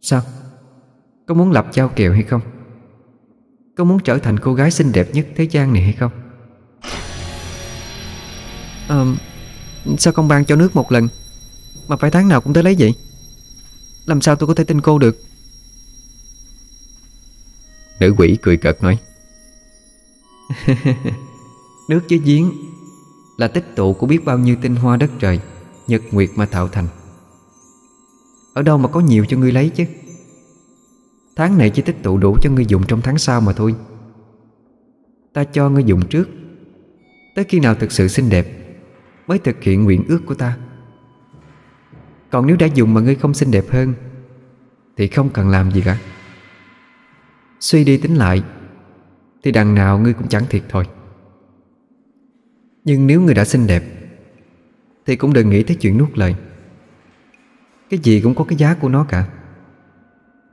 Sao? Có muốn lập giao kèo hay không? Có muốn trở thành cô gái xinh đẹp nhất thế gian này hay không? à, Sao không ban cho nước một lần Mà phải tháng nào cũng tới lấy vậy Làm sao tôi có thể tin cô được Nữ quỷ cười cợt nói. Nước với giếng. Là tích tụ của biết bao nhiêu tinh hoa đất trời, Nhật nguyệt mà tạo thành. Ở đâu mà có nhiều cho ngươi lấy chứ? Tháng này chỉ tích tụ đủ cho ngươi dùng trong tháng sau mà thôi. Ta cho ngươi dùng trước. Tới khi nào thực sự xinh đẹp, Mới thực hiện nguyện ước của ta. Còn nếu đã dùng mà ngươi không xinh đẹp hơn, Thì không cần làm gì cả. Suy đi tính lại, Thì đằng nào ngươi cũng chẳng thiệt thôi. Nhưng nếu ngươi đã xinh đẹp, Thì cũng đừng nghĩ tới chuyện nuốt lời. Cái gì cũng có cái giá của nó cả.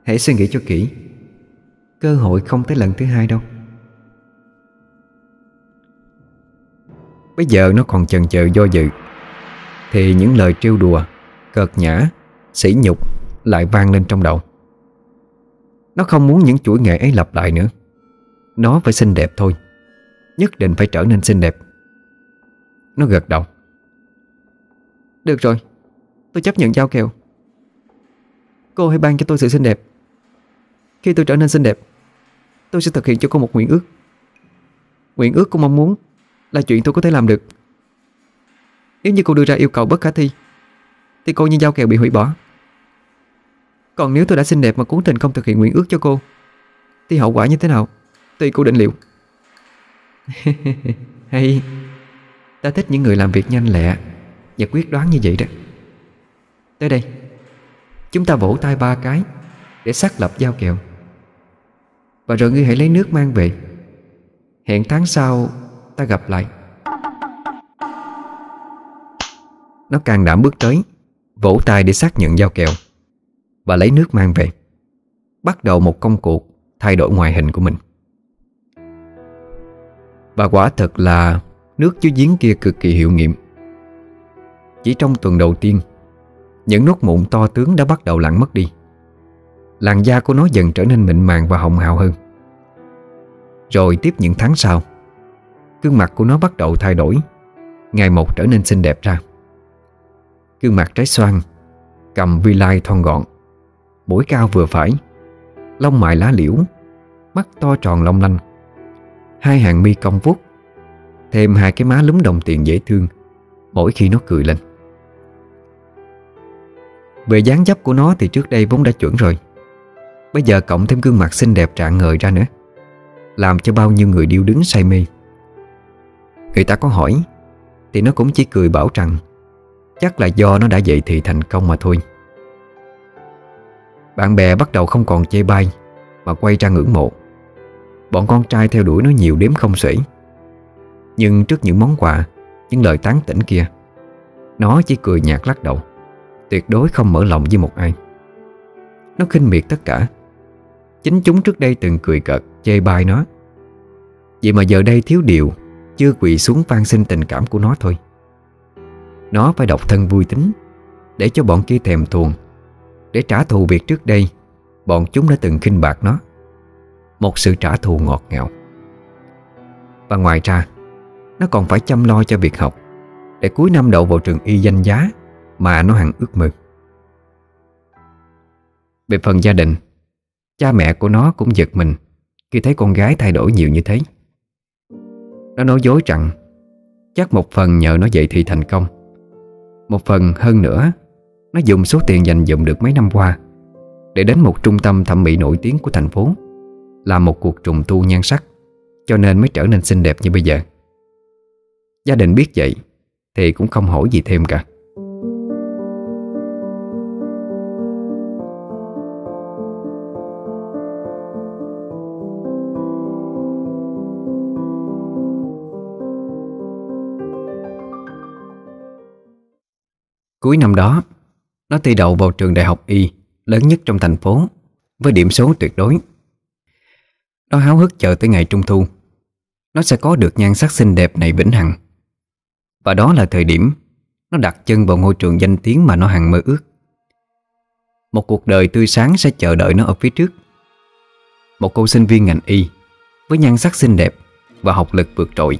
Hãy suy nghĩ cho kỹ. Cơ hội không tới lần thứ hai đâu. Bây giờ nó còn chần chờ do dự, Thì những lời trêu đùa, Cợt nhã, Sỉ nhục Lại vang lên trong đầu. Nó không muốn những chuỗi nghệ ấy lặp lại nữa. Nó phải xinh đẹp thôi. Nhất định phải trở nên xinh đẹp. Nó gật đầu. Được rồi, Tôi chấp nhận giao kèo. Cô hãy ban cho tôi sự xinh đẹp. Khi tôi trở nên xinh đẹp, Tôi sẽ thực hiện cho cô một nguyện ước. Nguyện ước cô mong muốn là chuyện tôi có thể làm được. Nếu như cô đưa ra yêu cầu bất khả thi, Thì cô như giao kèo bị hủy bỏ. Còn nếu tôi đã xinh đẹp mà cố tình không thực hiện nguyện ước cho cô, Thì hậu quả như thế nào? Tùy cô định liệu. Hay, Ta thích những người làm việc nhanh lẹ Và quyết đoán như vậy đó. Tới đây, Chúng ta vỗ tay ba cái Để xác lập giao kèo. Và rồi ngươi hãy lấy nước mang về. Hẹn tháng sau ta gặp lại. Nó càng đảm bước tới, Vỗ tay để xác nhận giao kèo. Và lấy nước mang về. Bắt đầu một công cuộc Thay đổi ngoại hình của mình. Và quả thật là Nước dưới giếng kia cực kỳ hiệu nghiệm. Chỉ trong tuần đầu tiên, Những nốt mụn to tướng đã bắt đầu lặn mất đi. Làn da của nó dần trở nên mịn màng và hồng hào hơn. Rồi tiếp những tháng sau, Gương mặt của nó bắt đầu thay đổi, Ngày một trở nên xinh đẹp ra. Gương mặt trái xoan Cầm vi lai thon gọn. Mũi cao vừa phải, Lông mại lá liễu, Mắt to tròn long lanh. Hai hàng mi cong vút Thêm hai cái má lúm đồng tiền dễ thương, Mỗi khi nó cười lên. Về dáng dấp của nó thì trước đây vốn đã chuẩn rồi, Bây giờ cộng thêm gương mặt xinh đẹp trạng ngời ra nữa, Làm cho bao nhiêu người điêu đứng say mê. Người ta có hỏi, Thì nó cũng chỉ cười bảo rằng, Chắc là do nó đã dậy thì thành công mà thôi. Bạn bè bắt đầu không còn chê bai Mà quay ra ngưỡng mộ. Bọn con trai theo đuổi nó nhiều đếm không xuể. Nhưng trước những món quà, Những lời tán tỉnh kia, Nó chỉ cười nhạt lắc đầu, Tuyệt đối không mở lòng với một ai. Nó khinh miệt tất cả. Chính chúng trước đây từng cười cợt, Chê bai nó. Vậy mà giờ đây thiếu điều, Chưa quỳ xuống van xin tình cảm của nó thôi. Nó phải độc thân vui tính, Để cho bọn kia thèm thuồng để trả thù việc trước đây, Bọn chúng đã từng khinh bạc nó. Một sự trả thù ngọt ngào. Và ngoài ra, Nó còn phải chăm lo cho việc học, Để cuối năm đậu vào trường y danh giá Mà nó hằng ước mơ. Về phần gia đình, Cha mẹ của nó cũng giật mình Khi thấy con gái thay đổi nhiều như thế. Nó nói dối rằng, Chắc một phần nhờ nó dậy thì thành công, Một phần hơn nữa nó dùng số tiền dành dụm được mấy năm qua Để đến một trung tâm thẩm mỹ nổi tiếng của thành phố Làm một cuộc trùng tu nhan sắc, Cho nên mới trở nên xinh đẹp như bây giờ. Gia đình biết vậy Thì cũng không hỏi gì thêm cả. Cuối năm đó nó thi đậu vào trường đại học Y, Lớn nhất trong thành phố, Với điểm số tuyệt đối. Nó háo hức chờ tới ngày trung thu. Nó sẽ có được nhan sắc xinh đẹp này vĩnh hằng. Và đó là thời điểm Nó đặt chân vào ngôi trường danh tiếng mà nó hằng mơ ước. Một cuộc đời tươi sáng sẽ chờ đợi nó ở phía trước. Một cô sinh viên ngành Y, Với nhan sắc xinh đẹp Và học lực vượt trội,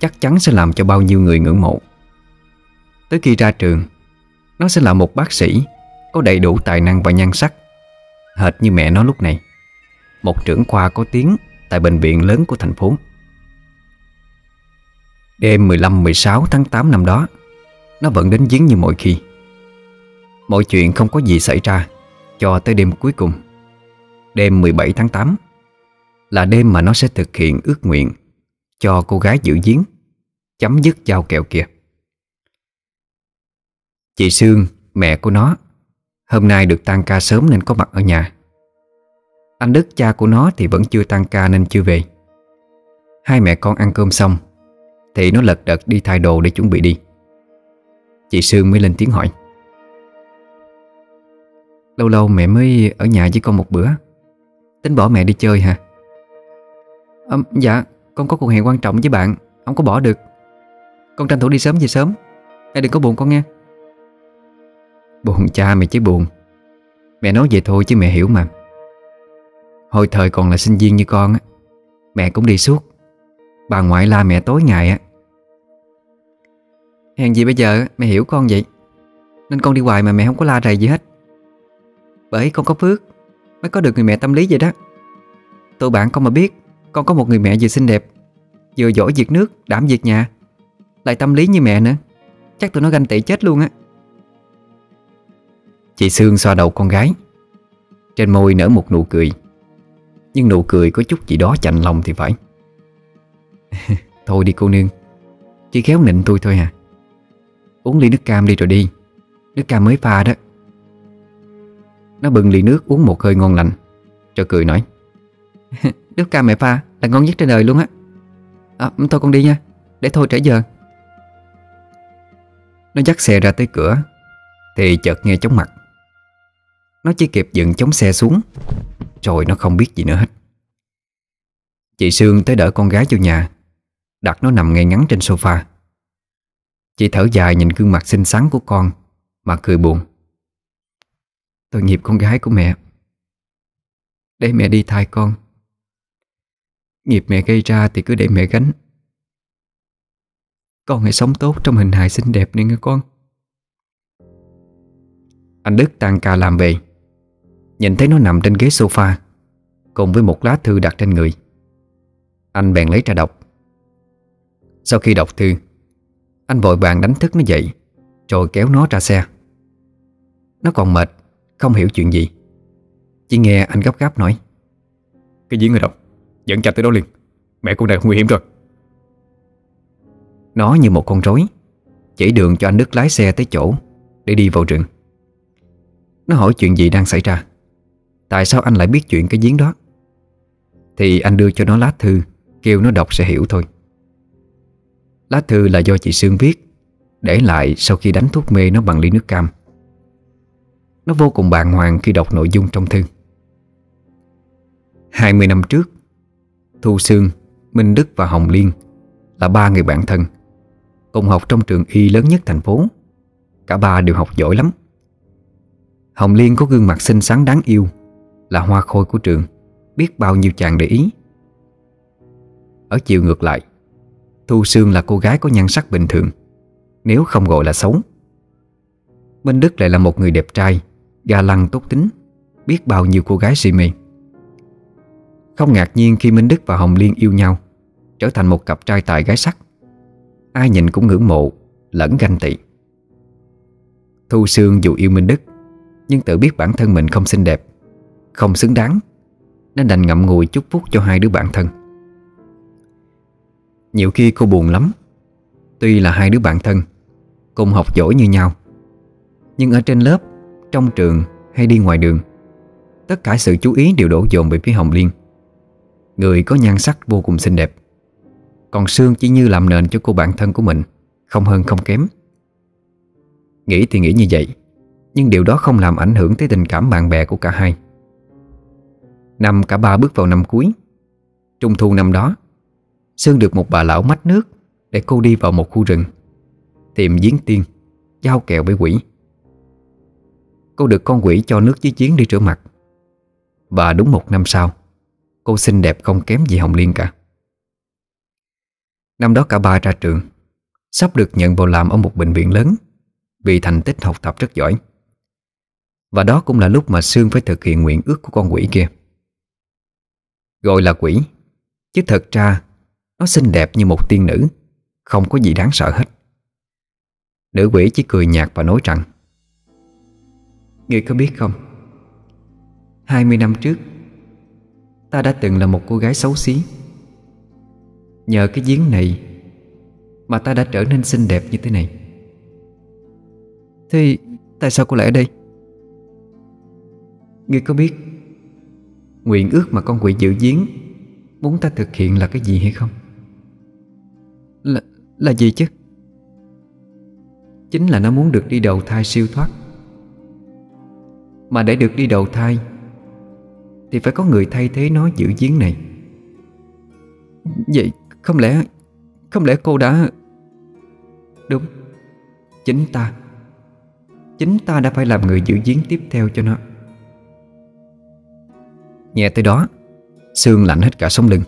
Chắc chắn sẽ làm cho bao nhiêu người ngưỡng mộ. Tới khi ra trường nó sẽ là một bác sĩ, Có đầy đủ tài năng và nhan sắc. Hệt như mẹ nó lúc này. Một trưởng khoa có tiếng Tại bệnh viện lớn của thành phố. Đêm 15-16 tháng 8 năm đó, Nó vẫn đến giếng như mọi khi. Mọi chuyện không có gì xảy ra Cho tới đêm cuối cùng. Đêm 17 tháng 8 Là đêm mà nó sẽ thực hiện ước nguyện Cho cô gái giữ giếng, Chấm dứt giao kẹo kia. Chị Sương, mẹ của nó. Hôm nay được tan ca sớm nên có mặt ở nhà. Anh Đức cha của nó thì vẫn chưa tan ca nên chưa về. Hai mẹ con ăn cơm xong Thì nó lật đật đi thay đồ để chuẩn bị đi. Chị Sương mới lên tiếng hỏi. Lâu lâu mẹ mới ở nhà với con một bữa. Tính bỏ mẹ đi chơi hả? À, Dạ Con có cuộc hẹn quan trọng với bạn Không có bỏ được. Con tranh thủ đi sớm về sớm. Mẹ đừng có buồn con nghe Buồn cha mày chứ buồn. Mẹ nói vậy thôi chứ mẹ hiểu mà. Hồi thời còn là sinh viên như con á Mẹ cũng đi suốt. Bà ngoại la mẹ tối ngày á. Hèn gì bây giờ mẹ hiểu con vậy. Nên con đi hoài mà mẹ không có la rầy gì hết. Bởi con có phước Mới có được người mẹ tâm lý vậy đó. Tụi bạn con mà biết Con có một người mẹ vừa xinh đẹp Vừa giỏi việc nước, đảm việc nhà. Lại tâm lý như mẹ nữa. Chắc tụi nó ganh tị chết luôn á. Chị Sương xoa đầu con gái. Trên môi nở một nụ cười. Nhưng nụ cười có chút gì đó chạnh lòng thì phải. Thôi đi cô nương. Chỉ khéo nịnh tôi thôi à. Uống ly nước cam đi rồi đi. Nước cam mới pha đó. Nó bưng ly nước uống một hơi ngon lành Rồi cười nói. Nước cam mẹ pha là ngon nhất trên đời luôn á. À, Thôi con đi nha. Để thôi trễ giờ. Nó dắt xe ra tới cửa Thì chợt nghe chóng mặt nó chỉ kịp dựng chống xe xuống. Rồi nó không biết gì nữa hết. Chị Sương tới đỡ con gái vô nhà. Đặt nó nằm ngay ngắn trên sofa. Chị thở dài nhìn gương mặt xinh xắn của con, Mà cười buồn. Tội nghiệp con gái của mẹ. Để mẹ đi thai con. Nghiệp mẹ gây ra thì cứ để mẹ gánh. Con hãy sống tốt trong hình hài xinh đẹp này nghe con. Anh Đức tan ca làm về. Nhìn thấy nó nằm trên ghế sofa Cùng với một lá thư đặt trên người. Anh bèn lấy ra đọc. Sau khi đọc thư Anh vội vàng đánh thức nó dậy Rồi kéo nó ra xe. Nó còn mệt Không hiểu chuyện gì. Chỉ nghe anh gấp gáp nói. Cái giếng ở đâu? Dẫn chặt tới đó liền. Mẹ con này nguy hiểm rồi. Nó như một con rối Chỉ đường cho anh Đức lái xe tới chỗ Để đi vào rừng. Nó hỏi chuyện gì đang xảy ra Tại sao anh lại biết chuyện cái giếng đó? Thì anh đưa cho nó lá thư Kêu nó đọc sẽ hiểu thôi. Lá thư là do chị Sương viết Để lại sau khi đánh thuốc mê nó bằng ly nước cam. Nó vô cùng bàng hoàng khi đọc nội dung trong thư. 20 năm trước Thu Sương, Minh Đức và Hồng Liên Là ba người bạn thân Cùng học trong trường y lớn nhất thành phố. Cả ba đều học giỏi lắm. Hồng Liên có gương mặt xinh xắn đáng yêu là hoa khôi của trường. Biết bao nhiêu chàng để ý. Ở chiều ngược lại, Thu Sương là cô gái có nhan sắc bình thường. Nếu không gọi là xấu, Minh Đức lại là một người đẹp trai, Ga lăng tốt tính. Biết bao nhiêu cô gái si mê. Không ngạc nhiên khi Minh Đức và Hồng Liên yêu nhau, Trở thành một cặp trai tài gái sắc. Ai nhìn cũng ngưỡng mộ, Lẫn ganh tị. Thu Sương dù yêu Minh Đức, Nhưng tự biết bản thân mình không xinh đẹp. Không xứng đáng, Nên đành ngậm ngùi chúc phúc cho hai đứa bạn thân. Nhiều khi cô buồn lắm. Tuy là hai đứa bạn thân, Cùng học giỏi như nhau, Nhưng ở trên lớp, Trong trường hay đi ngoài đường, Tất cả sự chú ý đều đổ dồn về phía Hồng Liên. Người có nhan sắc vô cùng xinh đẹp, Còn Sương chỉ như làm nền cho cô bạn thân của mình, Không hơn không kém. Nghĩ thì nghĩ như vậy, Nhưng điều đó không làm ảnh hưởng tới tình cảm bạn bè của cả hai. Năm cả ba bước vào năm cuối. Trung thu năm đó, Sương được một bà lão mách nước Để cô đi vào một khu rừng, Tìm giếng tiên, Giao kèo với quỷ. Cô được con quỷ cho nước dưới giếng đi rửa mặt. Và đúng một năm sau, Cô xinh đẹp không kém gì Hồng Liên cả. Năm đó cả ba ra trường, Sắp được nhận vào làm ở một bệnh viện lớn, Vì thành tích học tập rất giỏi. Và đó cũng là lúc mà Sương phải thực hiện nguyện ước của con quỷ kia. Gọi là quỷ. Chứ thật ra, Nó xinh đẹp như một tiên nữ. Không có gì đáng sợ hết. Nữ quỷ chỉ cười nhạt và nói rằng, Ngươi có biết không? 20 năm trước, Ta đã từng là một cô gái xấu xí. Nhờ cái giếng này Mà ta đã trở nên xinh đẹp như thế này. Thì tại sao cô lại ở đây? Ngươi có biết Nguyện ước mà con quỷ dự giếng Muốn ta thực hiện là cái gì hay không? Là, là gì chứ? Chính là nó muốn được đi đầu thai siêu thoát. Mà để được đi đầu thai Thì phải có người thay thế nó giữ giếng này. Vậy không lẽ Không lẽ cô đã Đúng Chính ta. Chính ta đã phải làm người giữ giếng tiếp theo cho nó. Nghe tới đó, Sương lạnh hết cả sống lưng.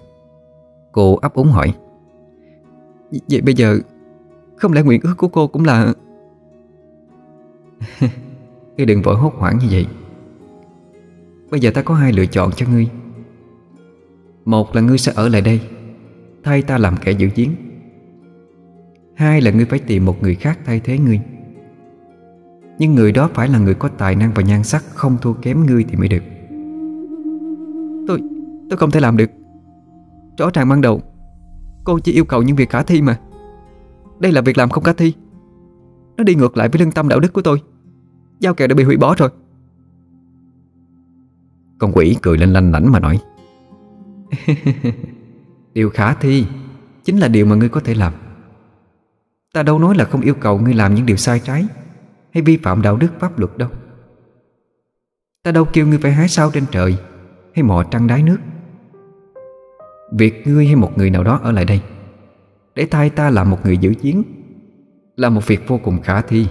Cô ấp úng hỏi, Vậy bây giờ Không lẽ nguyện ước của cô cũng là Ngươi đừng vội hốt hoảng như vậy. Bây giờ ta có hai lựa chọn cho ngươi. Một là ngươi sẽ ở lại đây, Thay ta làm kẻ giữ giếng. Hai là ngươi phải tìm một người khác thay thế ngươi. Nhưng người đó phải là người có tài năng và nhan sắc, Không thua kém ngươi thì mới được. Tôi, tôi không thể làm được. Rõ ràng ban đầu Cô chỉ yêu cầu những việc khả thi mà. Đây là việc làm không khả thi. Nó đi ngược lại với lương tâm đạo đức của tôi. Giao kèo đã bị hủy bỏ rồi. Con quỷ cười lên lanh lảnh mà nói. Điều khả thi Chính là điều mà ngươi có thể làm. Ta đâu nói là không yêu cầu ngươi làm những điều sai trái Hay vi phạm đạo đức pháp luật đâu. Ta đâu kêu ngươi phải hái sao trên trời hay mò trăng đáy nước. Việc ngươi hay một người nào đó ở lại đây, Để thay ta làm một người giữ chiến, Là một việc vô cùng khả thi,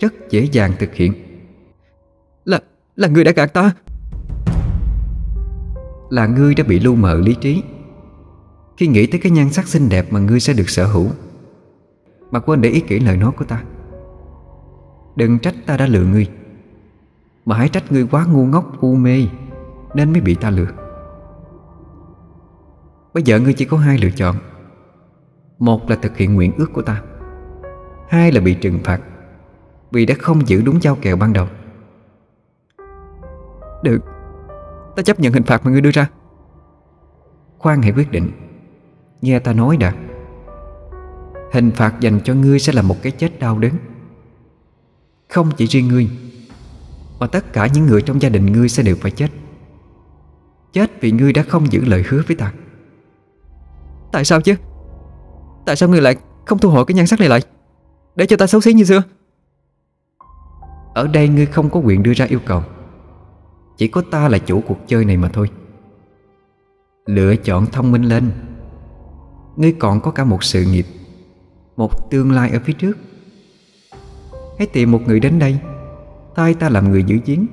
Rất dễ dàng thực hiện. Là Là ngươi đã gạt ta. Là ngươi đã bị lu mờ lý trí. Khi nghĩ tới cái nhan sắc xinh đẹp Mà ngươi sẽ được sở hữu, Mà quên để ý kỹ lời nói của ta. Đừng trách ta đã lừa ngươi, Mà hãy trách ngươi quá ngu ngốc, u mê. Nên mới bị ta lừa. Bây giờ ngươi chỉ có hai lựa chọn. Một là thực hiện nguyện ước của ta. Hai là bị trừng phạt Vì đã không giữ đúng giao kèo ban đầu. Được, Ta chấp nhận hình phạt mà ngươi đưa ra. Khoan hãy quyết định. Nghe ta nói đã. Hình phạt dành cho ngươi sẽ là một cái chết đau đớn. Không chỉ riêng ngươi, Mà tất cả những người trong gia đình ngươi sẽ đều phải chết. Chết vì ngươi đã không giữ lời hứa với ta. Tại sao chứ? Tại sao ngươi lại không thu hồi cái nhan sắc này lại? Để cho ta xấu xí như xưa. Ở đây ngươi không có quyền đưa ra yêu cầu. Chỉ có ta là chủ cuộc chơi này mà thôi. Lựa chọn thông minh lên. Ngươi còn có cả một sự nghiệp, Một tương lai ở phía trước. Hãy tìm một người đến đây. Tay ta làm người giữ chiến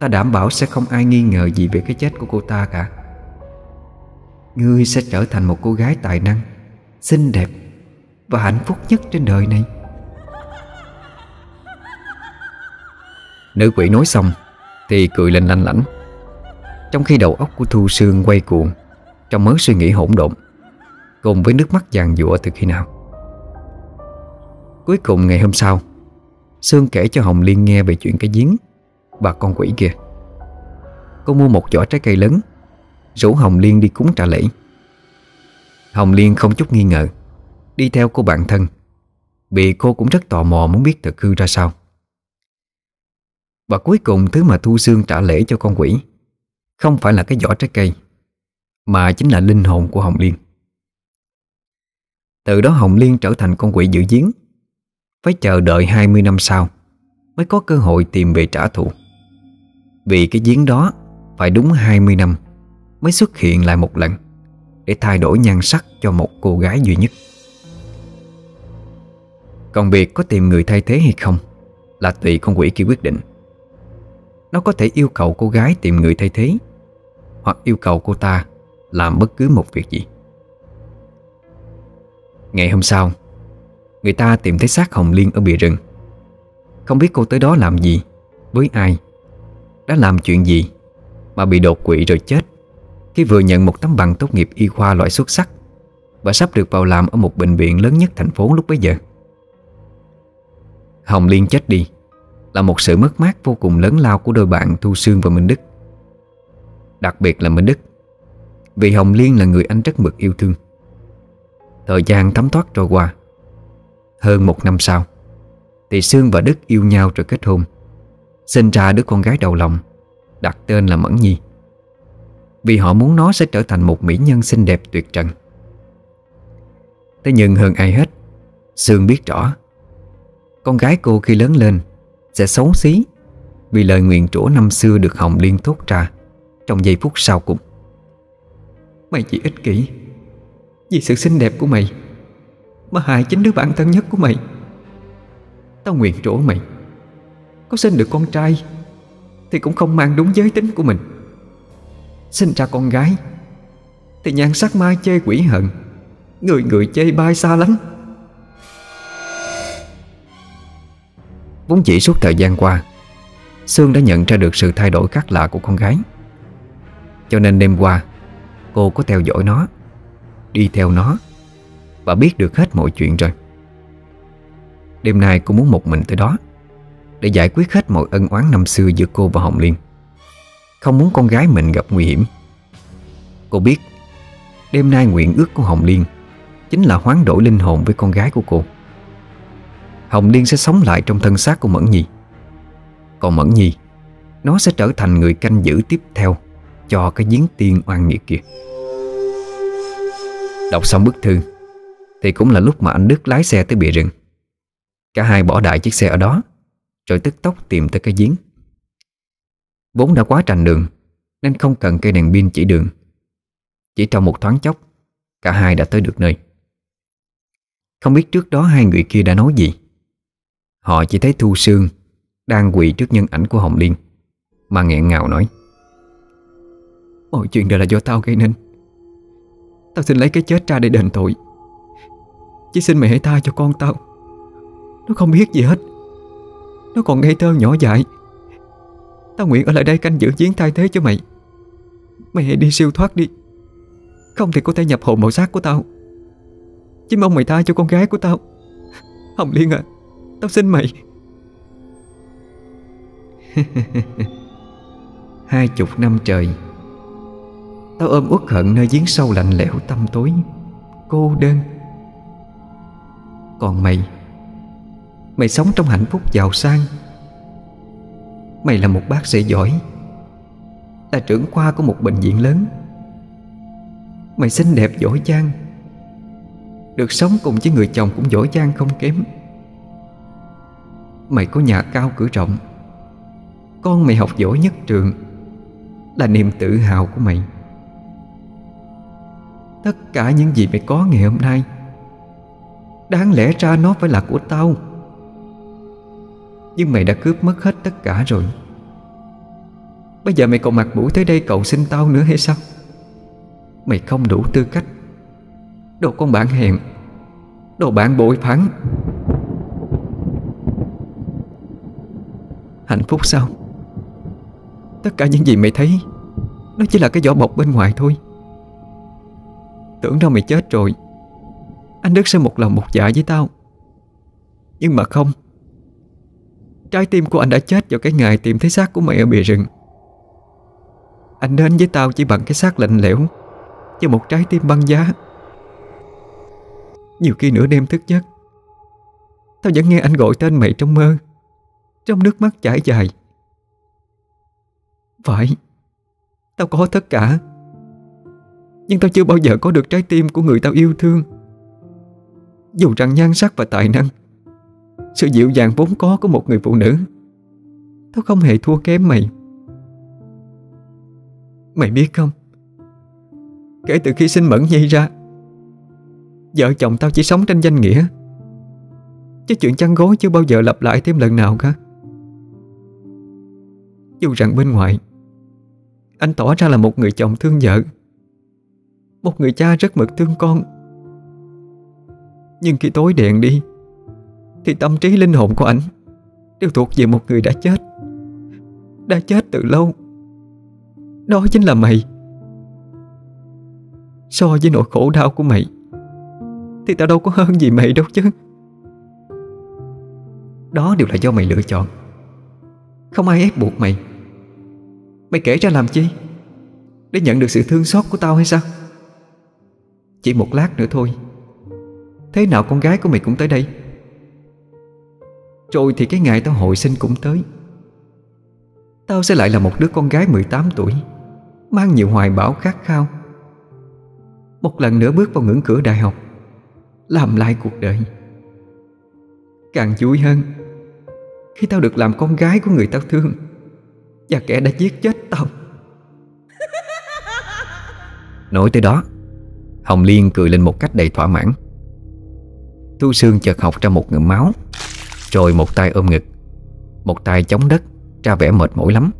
Ta đảm bảo sẽ không ai nghi ngờ gì về cái chết của cô ta cả. Ngươi sẽ trở thành một cô gái tài năng, Xinh đẹp Và hạnh phúc nhất trên đời này. Nữ quỷ nói xong Thì cười lên lanh lảnh. Trong khi đầu óc của Thu Sương quay cuồng, Trong mớ suy nghĩ hỗn độn, Cùng với nước mắt vàng dụa từ khi nào. Cuối cùng ngày hôm sau, Sương kể cho Hồng Liên nghe về chuyện cái giếng. Bà con quỷ kia. Cô mua một giỏ trái cây lớn. Rủ Hồng Liên đi cúng trả lễ. Hồng Liên không chút nghi ngờ, Đi theo cô bạn thân, Vì cô cũng rất tò mò muốn biết thực hư ra sao. Và cuối cùng thứ mà Thu Sương trả lễ cho con quỷ, Không phải là cái giỏ trái cây, Mà chính là linh hồn của Hồng Liên. Từ đó Hồng Liên trở thành con quỷ dự giếng, Phải chờ đợi 20 năm sau Mới có cơ hội tìm về trả thù. Vì cái giếng đó Phải đúng 20 năm Mới xuất hiện lại một lần Để thay đổi nhan sắc cho một cô gái duy nhất. Còn việc có tìm người thay thế hay không Là tùy con quỷ kia quyết định. Nó có thể yêu cầu cô gái tìm người thay thế Hoặc yêu cầu cô ta Làm bất cứ một việc gì. Ngày hôm sau, Người ta tìm thấy xác Hồng Liên ở bìa rừng. Không biết cô tới đó làm gì, Với ai đã làm chuyện gì Mà bị đột quỵ rồi chết, Khi vừa nhận một tấm bằng tốt nghiệp y khoa loại xuất sắc Và sắp được vào làm ở một bệnh viện lớn nhất thành phố lúc bấy giờ. Hồng Liên chết đi Là một sự mất mát vô cùng lớn lao của đôi bạn Thu Sương và Minh Đức. Đặc biệt là Minh Đức, Vì Hồng Liên là người anh rất mực yêu thương. Thời gian thấm thoát trôi qua, Hơn một năm sau, Thì Sương và Đức yêu nhau rồi kết hôn. Sinh ra đứa con gái đầu lòng, Đặt tên là Mẫn Nhi. Vì họ muốn nó sẽ trở thành một mỹ nhân xinh đẹp tuyệt trần. Thế nhưng hơn ai hết, Sương biết rõ, Con gái cô khi lớn lên Sẽ xấu xí Vì lời nguyện trổ năm xưa được Hồng Liên thốt ra Trong giây phút sau cùng. Mày chỉ ích kỷ Vì sự xinh đẹp của mày, Mà hại chính đứa bạn thân nhất của mày. Tao nguyện trổ mày. Có sinh được con trai Thì cũng không mang đúng giới tính của mình. Sinh ra con gái Thì nhan sắc mai chê quỷ hận, Người người chê bai xa lắm Vốn chỉ suốt thời gian qua, Sương đã nhận ra được sự thay đổi khác lạ của con gái. Cho nên đêm qua, Cô có theo dõi nó, Đi theo nó Và biết được hết mọi chuyện rồi. Đêm nay cô muốn một mình tới đó. Để giải quyết hết mọi ân oán năm xưa giữa cô và Hồng Liên. Không muốn con gái mình gặp nguy hiểm. Cô biết, Đêm nay nguyện ước của Hồng Liên Chính là hoán đổi linh hồn với con gái của cô. Hồng Liên sẽ sống lại trong thân xác của Mẫn Nhi. Còn Mẫn Nhi, Nó sẽ trở thành người canh giữ tiếp theo Cho cái giếng tiên oan nghiệt kia. Đọc xong bức thư, Thì cũng là lúc mà anh Đức lái xe tới bìa rừng. Cả hai bỏ đại chiếc xe ở đó. Rồi tức tốc tìm tới cái giếng. Vốn đã quá trành đường, Nên không cần cây đèn pin chỉ đường. Chỉ trong một thoáng chốc, Cả hai đã tới được nơi. Không biết trước đó hai người kia đã nói gì. Họ chỉ thấy Thu Sương Đang quỳ trước nhân ảnh của Hồng Liên, Mà nghẹn ngào nói, Mọi chuyện đều là do tao gây nên. Tao xin lấy cái chết ra để đền tội. Chỉ xin mày hãy tha cho con tao. Nó không biết gì hết. Nó còn ngây thơ nhỏ dại. Tao nguyện ở lại đây canh giữ giếng thay thế cho mày. Mày hãy đi siêu thoát đi. Không thì có thể nhập hồn màu xác của tao. Chỉ mong mày tha cho con gái của tao. Hồng Liên à Tao xin mày. Hai chục năm trời, Tao ôm uất hận nơi giếng sâu lạnh lẽo tâm tối, Cô đơn. Còn mày Mày sống trong hạnh phúc giàu sang. Mày là một bác sĩ giỏi. Là trưởng khoa của một bệnh viện lớn. Mày xinh đẹp giỏi giang. Được sống cùng với người chồng cũng giỏi giang không kém. Mày có nhà cao cửa rộng. Con mày học giỏi nhất trường. Là niềm tự hào của mày. Tất cả những gì mày có ngày hôm nay, Đáng lẽ ra nó phải là của tao. Nhưng mày đã cướp mất hết tất cả rồi. Bây giờ mày còn mặt mũi tới đây cầu xin tao nữa hay sao? Mày không đủ tư cách. Đồ con bạn hẹn, Đồ bạn bội phản Hạnh phúc sao? Tất cả những gì mày thấy Nó chỉ là cái vỏ bọc bên ngoài thôi. Tưởng đâu mày chết rồi. Anh Đức sẽ một lòng một dạ với tao. Nhưng mà không Trái tim của anh đã chết vào cái ngày tìm thấy xác của mày ở bìa rừng. Anh đến với tao chỉ bằng cái xác lạnh lẽo cho một trái tim băng giá. Nhiều khi nửa đêm thức giấc, Tao vẫn nghe anh gọi tên mày trong mơ, Trong nước mắt chảy dài. Phải, Tao có tất cả, nhưng tao chưa bao giờ có được trái tim của người tao yêu thương. Dù rằng nhan sắc và tài năng sự dịu dàng vốn có của một người phụ nữ. Tao không hề thua kém mày. Mày biết không? Kể từ khi sinh Mẫn Nhi ra, Vợ chồng tao chỉ sống trên danh nghĩa. Chứ chuyện chăn gối chưa bao giờ lặp lại thêm lần nào cả. Dù rằng bên ngoài, Anh tỏ ra là một người chồng thương vợ, một người cha rất mực thương con. Nhưng khi tối đèn đi thì tâm trí linh hồn của anh Đều thuộc về một người đã chết. Đã chết từ lâu. Đó chính là mày. So với nỗi khổ đau của mày, Thì tao đâu có hơn gì mày đâu chứ. Đó đều là do mày lựa chọn. Không ai ép buộc mày. Mày kể ra làm chi? Để nhận được sự thương xót của tao hay sao? Chỉ một lát nữa thôi. Thế nào con gái của mày cũng tới đây? Rồi thì cái ngày tao hồi sinh cũng tới. Tao sẽ lại là một đứa con gái 18 tuổi, Mang nhiều hoài bão khát khao. Một lần nữa bước vào ngưỡng cửa đại học, Làm lại cuộc đời. Càng vui hơn, Khi tao được làm con gái của người tao thương, Và kẻ đã giết chết tao. Nói tới đó, Hồng Liên cười lên một cách đầy thỏa mãn. Thu Sương chợt học ra một ngụm máu. Rồi một tay ôm ngực, Một tay chống đất, Ra vẻ mệt mỏi lắm.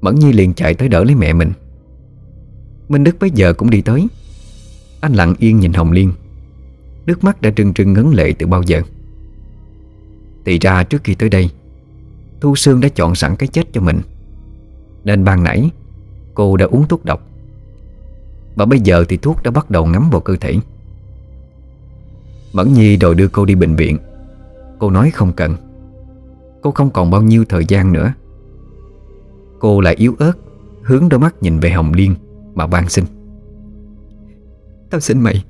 Mẫn Nhi liền chạy tới đỡ lấy mẹ mình. Minh Đức bây giờ cũng đi tới. Anh lặng yên nhìn Hồng Liên. Nước mắt đã trừng trừng ngấn lệ từ bao giờ. Thì ra trước khi tới đây, Thu Sương đã chọn sẵn cái chết cho mình. Nên ban nãy, Cô đã uống thuốc độc. Và bây giờ thì thuốc đã bắt đầu ngắm vào cơ thể. Mẫn Nhi đòi đưa cô đi bệnh viện. Cô nói không cần. Cô không còn bao nhiêu thời gian nữa. Cô lại yếu ớt, Hướng đôi mắt nhìn về Hồng Liên Mà van xin. Tao xin mày,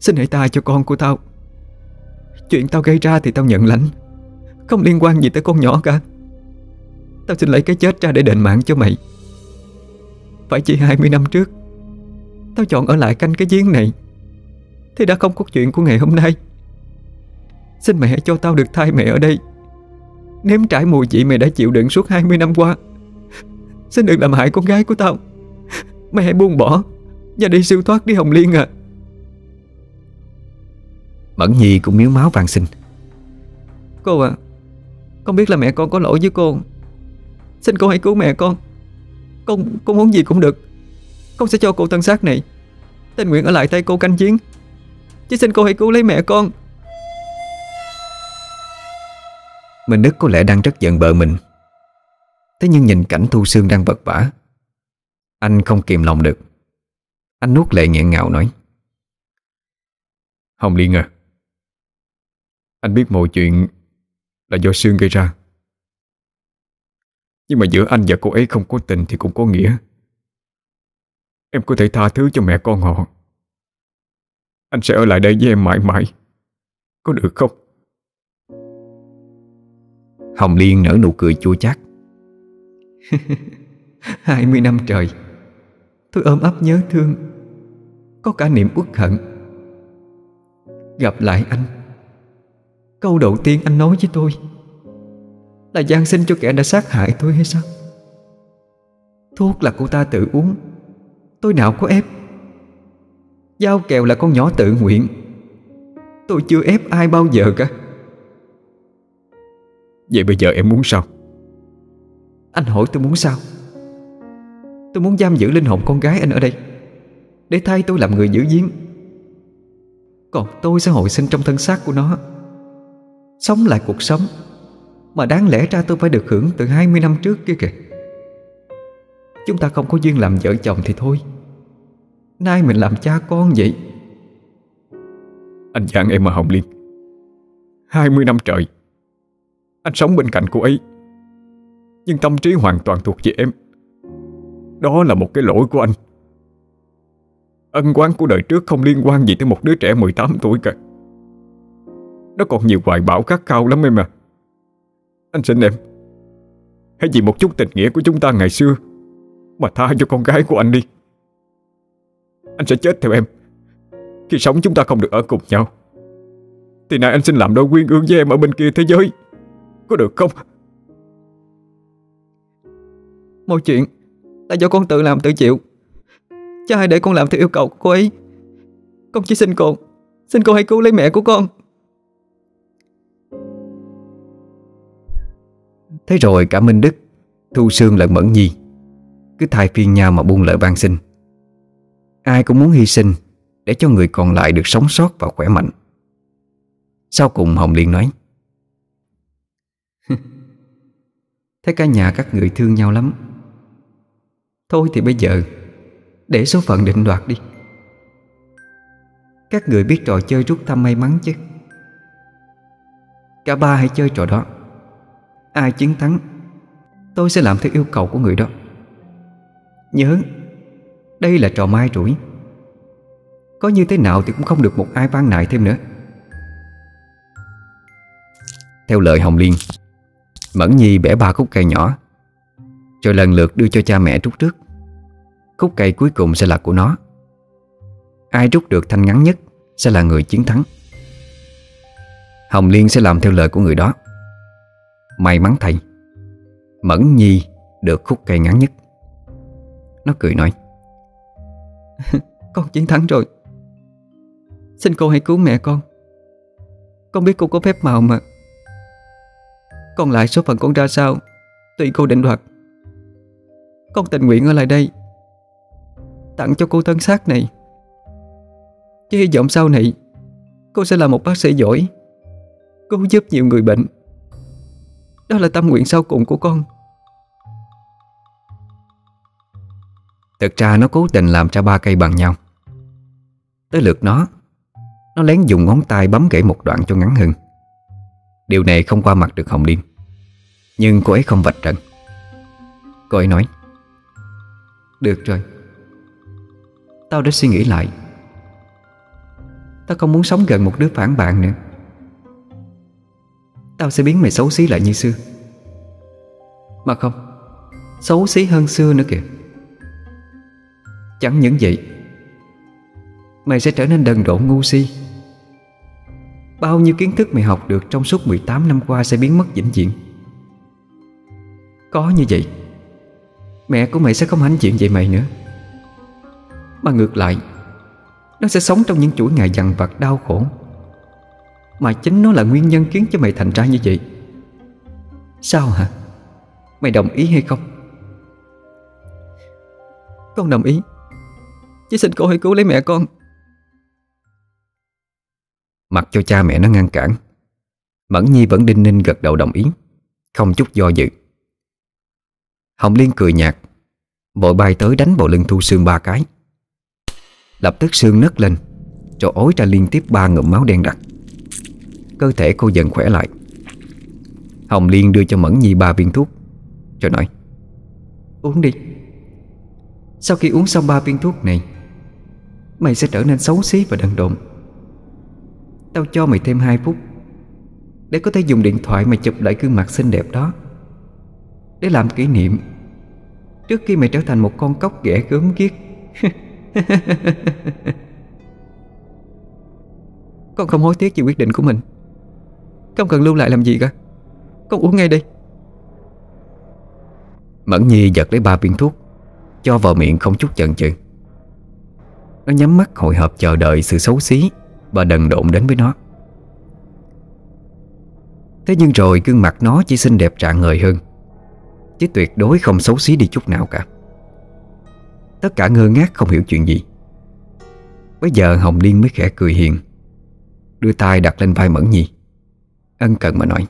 Xin hãy tha cho con của tao. Chuyện tao gây ra thì tao nhận lãnh, Không liên quan gì tới con nhỏ cả. Tao xin lấy cái chết ra để đền mạng cho mày. Phải chỉ 20 năm trước, Tao chọn ở lại canh cái giếng này. Thì đã không có chuyện của ngày hôm nay. Xin mẹ cho tao được thai mẹ ở đây. Nếm trải mùi vị mẹ đã chịu đựng suốt 20 năm qua. Xin đừng làm hại con gái của tao. Mẹ hãy buông bỏ. Và đi siêu thoát đi Hồng Liên à. Mẫn Nhi cũng miếu máu vàng xin Cô à Con biết là mẹ con có lỗi với cô. Xin cô hãy cứu mẹ con. Con, con muốn gì cũng được. Con sẽ cho cô thân xác này. Tình nguyện ở lại tay cô canh chiến. Chỉ xin cô hãy cứu lấy mẹ con Minh Đức có lẽ đang rất giận vợ mình. Thế nhưng nhìn cảnh Thu Sương đang vật vả, Anh không kìm lòng được. Anh nuốt lệ nghẹn ngào nói, Hồng Liên à Anh biết mọi chuyện Là do Sương gây ra. Nhưng mà giữa anh và cô ấy không có tình Thì cũng có nghĩa. Em có thể tha thứ cho mẹ con họ. Anh sẽ ở lại đây với em mãi mãi. Có được không? Hồng Liên nở nụ cười chua chát. 20 năm trời, Tôi ôm ấp nhớ thương, Có cả niềm uất hận. Gặp lại anh, Câu đầu tiên anh nói với tôi Là gian sinh cho kẻ đã sát hại tôi hay sao? Thuốc là cô ta tự uống, Tôi nào có ép. Giao kèo là con nhỏ tự nguyện, Tôi chưa ép ai bao giờ cả. Vậy bây giờ em muốn sao? Anh hỏi tôi muốn sao? Tôi muốn giam giữ linh hồn con gái anh ở đây Để thay tôi làm người giữ giếng. Còn tôi sẽ hồi sinh trong thân xác của nó. Sống lại cuộc sống Mà đáng lẽ ra tôi phải được hưởng từ 20 năm trước kia kìa. Chúng ta không có duyên làm vợ chồng thì thôi. Nay mình làm cha con vậy. Anh dặn em mà Hồng Liên. 20 năm trời anh sống bên cạnh cô ấy. Nhưng tâm trí hoàn toàn thuộc về em. Đó là một cái lỗi của anh. Ân quán của đời trước không liên quan gì tới một đứa trẻ 18 tuổi cả. Nó còn nhiều hoài bão khát khao lắm em à. Anh xin em, Hãy vì một chút tình nghĩa của chúng ta ngày xưa Mà tha cho con gái của anh đi. Anh sẽ chết theo em. Khi sống chúng ta không được ở cùng nhau. Thì nay anh xin làm đôi quyên ương với em ở bên kia thế giới. Có được không? Mọi chuyện là do con tự làm tự chịu. Cha hãy để con làm theo yêu cầu của cô ấy. Con chỉ xin cô Xin cô hãy cứu lấy mẹ của con. Thế rồi cả Minh Đức, Thu Sương lẫn Mẫn Nhi Cứ thay phiên nhau mà buông lời van xin. Ai cũng muốn hy sinh Để cho người còn lại được sống sót và khỏe mạnh. Sau cùng Hồng Liên nói Thế cả nhà các người thương nhau lắm. Thôi thì bây giờ, Để số phận định đoạt đi. Các người biết trò chơi rút thăm may mắn chứ? Cả ba hãy chơi trò đó. Ai chiến thắng, Tôi sẽ làm theo yêu cầu của người đó. Nhớ, Đây là trò mai rủi. Có như thế nào thì cũng không được một ai ban nại thêm nữa. Theo lời Hồng Liên Mẫn Nhi bẻ ba khúc cây nhỏ, Rồi lần lượt đưa cho cha mẹ trút trước. Khúc cây cuối cùng sẽ là của nó. Ai rút được thanh ngắn nhất Sẽ là người chiến thắng. Hồng Liên sẽ làm theo lời của người đó. May mắn thầy, Mẫn Nhi được khúc cây ngắn nhất. Nó cười nói, Con chiến thắng rồi. Xin cô hãy cứu mẹ con. Con biết cô có phép màu mà. Còn lại số phận con ra sao? Tùy cô định đoạt. Con tình nguyện ở lại đây. Tặng cho cô thân xác này. Chứ hy vọng sau này, Cô sẽ là một bác sĩ giỏi, Cứu giúp nhiều người bệnh. Đó là tâm nguyện sau cùng của con. Thật ra nó cố tình làm ra ba cây bằng nhau. Tới lượt nó Nó lén dùng ngón tay bấm gãy một đoạn cho ngắn hơn. Điều này không qua mặt được Hồng Liên. Nhưng cô ấy không vạch trần. Cô ấy nói, Được rồi. Tao đã suy nghĩ lại. Tao không muốn sống gần một đứa phản bạn nữa. Tao sẽ biến mày xấu xí lại như xưa. Mà không, Xấu xí hơn xưa nữa kìa. Chẳng những vậy, Mày sẽ trở nên đần độn ngu si. Bao nhiêu kiến thức mày học được trong suốt 18 năm qua sẽ biến mất vĩnh viễn. Có như vậy, Mẹ của mày sẽ không hãnh diện về mày nữa. Mà ngược lại, Nó sẽ sống trong những chuỗi ngày dằn vặt đau khổ. Mà chính nó là nguyên nhân khiến cho mày thành ra như vậy. Sao hả? Mày đồng ý hay không? Con đồng ý. Chỉ xin cô hãy cứu lấy mẹ con. Mặc cho cha mẹ nó ngăn cản. Mẫn Nhi vẫn đinh ninh gật đầu đồng ý, Không chút do dự. Hồng Liên cười nhạt, Vội bay tới đánh vào lưng Thu Sương ba cái. Lập tức Sương nứt lên Rồi ối ra liên tiếp ba ngụm máu đen đặc. Cơ thể cô dần khỏe lại. Hồng Liên đưa cho Mẫn Nhi ba viên thuốc Rồi nói, Uống đi. Sau khi uống xong ba viên thuốc này, Mày sẽ trở nên xấu xí và đần độn. Tao cho mày thêm 2 phút. Để có thể dùng điện thoại mà chụp lại gương mặt xinh đẹp đó. Để làm kỷ niệm. Trước khi mày trở thành một con cóc ghẻ gớm ghiếc. Con không hối tiếc về quyết định của mình. Không cần lưu lại làm gì cả. Con uống ngay đi Mẫn Nhi giật lấy ba viên thuốc, Cho vào miệng không chút chần chừ. Nó nhắm mắt hồi hộp chờ đợi sự xấu xí. Và đần độn đến với nó. Thế nhưng rồi gương mặt nó chỉ xinh đẹp trạng ngời hơn, Chứ tuyệt đối không xấu xí đi chút nào cả. Tất cả ngơ ngác không hiểu chuyện gì. Bây giờ Hồng Liên mới khẽ cười hiền, Đưa tay đặt lên vai Mẫn Nhi, Ân cần mà nói.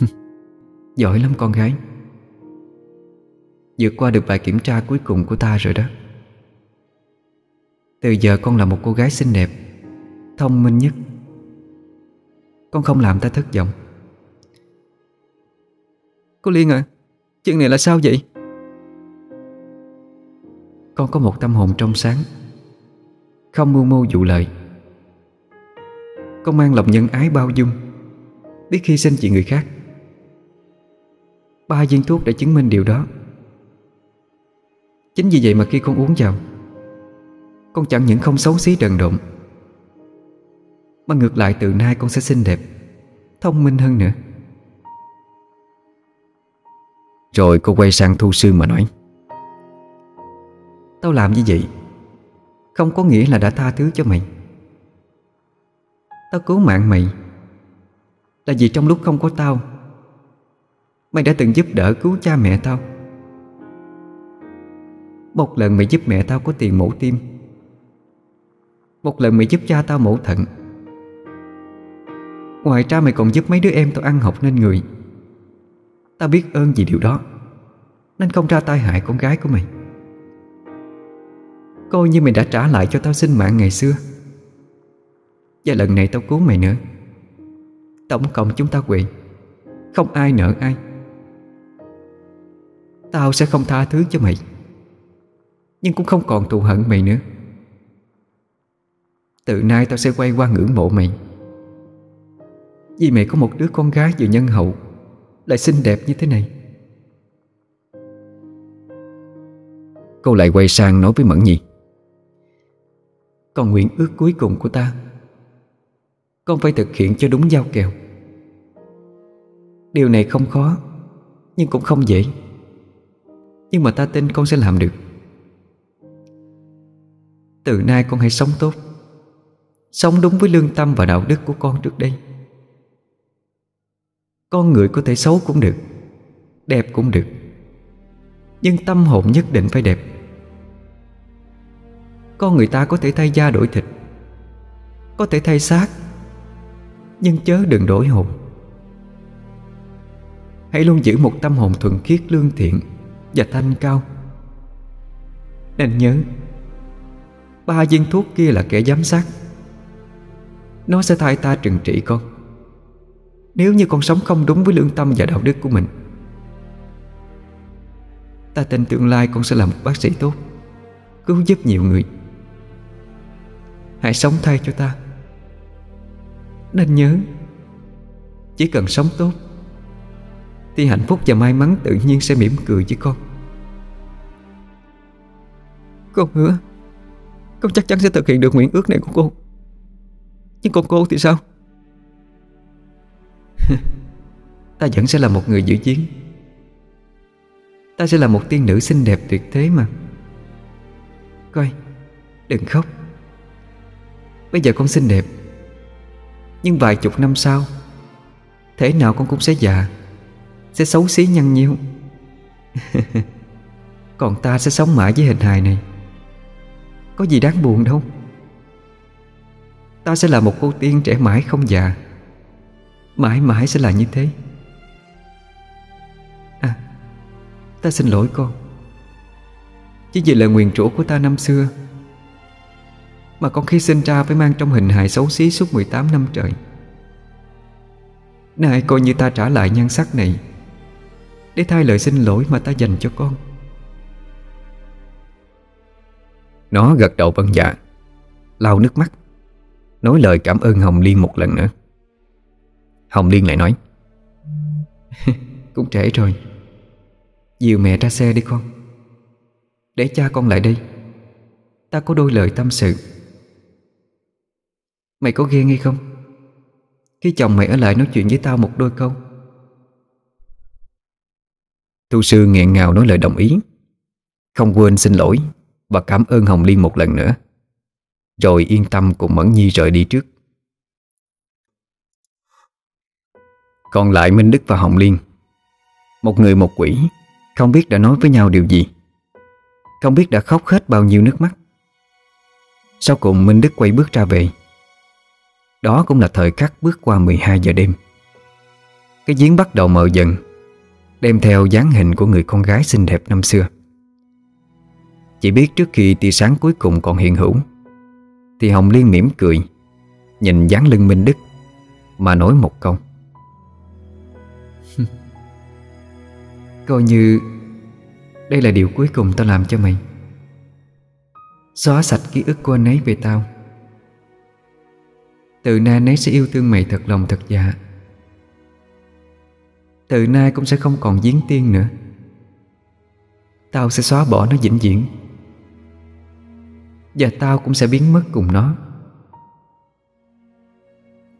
Giỏi lắm con gái. Vượt qua được bài kiểm tra cuối cùng của ta rồi đó. Từ giờ con là một cô gái xinh đẹp, Thông minh nhất. Con không làm ta thất vọng. Cô Liên à Chuyện này là sao vậy? Con có một tâm hồn trong sáng, Không mưu mô dụ lợi. Con mang lòng nhân ái bao dung, Biết hy sinh vì người khác. Ba viên thuốc đã chứng minh điều đó. Chính vì vậy mà khi con uống vào con chẳng những không xấu xí đần độn Mà ngược lại từ nay con sẽ xinh đẹp Thông minh hơn nữa. Rồi cô quay sang Thu Sương mà nói Tao làm như vậy Không có nghĩa là đã tha thứ cho mày. Tao cứu mạng mày Là vì trong lúc không có tao Mày đã từng giúp đỡ cứu cha mẹ tao. Một lần mày giúp mẹ tao có tiền mổ tim một lần mày giúp cha tao mổ thận. Ngoài ra mày còn giúp mấy đứa em tao ăn học nên người. Tao biết ơn vì điều đó, Nên không ra tai hại con gái của mày. Coi như mày đã trả lại cho tao sinh mạng ngày xưa. Và lần này tao cứu mày nữa. Tổng cộng chúng ta quỵ Không ai nợ ai. Tao sẽ không tha thứ cho mày. Nhưng cũng không còn thù hận mày nữa. Từ nay tao sẽ quay qua ngưỡng mộ mày. Vì mày có một đứa con gái vừa nhân hậu, Lại xinh đẹp như thế này. Cô lại quay sang nói với Mẫn Nhi. Còn nguyện ước cuối cùng của ta, Con phải thực hiện cho đúng giao kèo. Điều này không khó, Nhưng cũng không dễ. Nhưng mà ta tin con sẽ làm được. Từ nay con hãy sống tốt. Sống đúng với lương tâm và đạo đức của con trước đây. Con người có thể xấu cũng được, Đẹp cũng được. Nhưng tâm hồn nhất định phải đẹp. Con người ta có thể thay da đổi thịt, Có thể thay xác, Nhưng chớ đừng đổi hồn. Hãy luôn giữ một tâm hồn thuần khiết, lương thiện Và thanh cao. Nên nhớ, Ba viên thuốc kia là kẻ giám sát. Nó sẽ thay ta trừng trị con. Nếu như con sống không đúng với lương tâm và đạo đức của mình, Ta tin tương lai con sẽ là một bác sĩ tốt, Cứu giúp nhiều người. Hãy sống thay cho ta. Nên nhớ, Chỉ cần sống tốt, Thì hạnh phúc và may mắn tự nhiên sẽ mỉm cười với con. Con hứa, Con chắc chắn sẽ thực hiện được nguyện ước này của cô nhưng còn cô thì sao? Ta vẫn sẽ là một người giữ chiến. Ta sẽ là một tiên nữ xinh đẹp tuyệt thế mà. Coi, Đừng khóc. Bây giờ con xinh đẹp. Nhưng vài chục năm sau Thế nào con cũng sẽ già, Sẽ xấu xí nhăn nhiêu Còn ta sẽ sống mãi với hình hài này. Có gì đáng buồn đâu. Ta sẽ là một cô tiên trẻ mãi không già. Mãi mãi sẽ là như thế. À Ta xin lỗi con Chỉ vì lời nguyền rủa của ta năm xưa Mà con khi sinh ra phải mang trong hình hài xấu xí suốt 18 năm trời. Nay coi như ta trả lại nhan sắc này Để thay lời xin lỗi mà ta dành cho con. Nó gật đầu vân dạ. Lau nước mắt Nói lời cảm ơn Hồng Liên một lần nữa. Hồng Liên lại nói, Cũng trễ rồi. Dìu mẹ ra xe đi con. Để cha con lại đây. Ta có đôi lời tâm sự. Mày có ghen hay không? Khi chồng mày ở lại nói chuyện với tao một đôi câu. Tu sư nghẹn ngào nói lời đồng ý. Không quên xin lỗi Và cảm ơn Hồng Liên một lần nữa. Rồi yên tâm cùng Mẫn Nhi rời đi trước. Còn lại Minh Đức và Hồng Liên, Một người một quỷ, Không biết đã nói với nhau điều gì. Không biết đã khóc hết bao nhiêu nước mắt. Sau cùng Minh Đức quay bước ra về. Đó cũng là thời khắc bước qua 12 giờ đêm. Cái giếng bắt đầu mờ dần, Đem theo dáng hình của người con gái xinh đẹp năm xưa. Chỉ biết trước khi tia sáng cuối cùng còn hiện hữu thì Hồng Liên mỉm cười, Nhìn dáng lưng Minh Đức, Mà nói một câu. Coi như Đây là điều cuối cùng tao làm cho mày. Xóa sạch ký ức của anh ấy về tao. Từ nay anh ấy sẽ yêu thương mày thật lòng thật dạ. Từ nay cũng sẽ không còn giếng tiên nữa. Tao sẽ xóa bỏ nó vĩnh viễn. Và tao cũng sẽ biến mất cùng nó.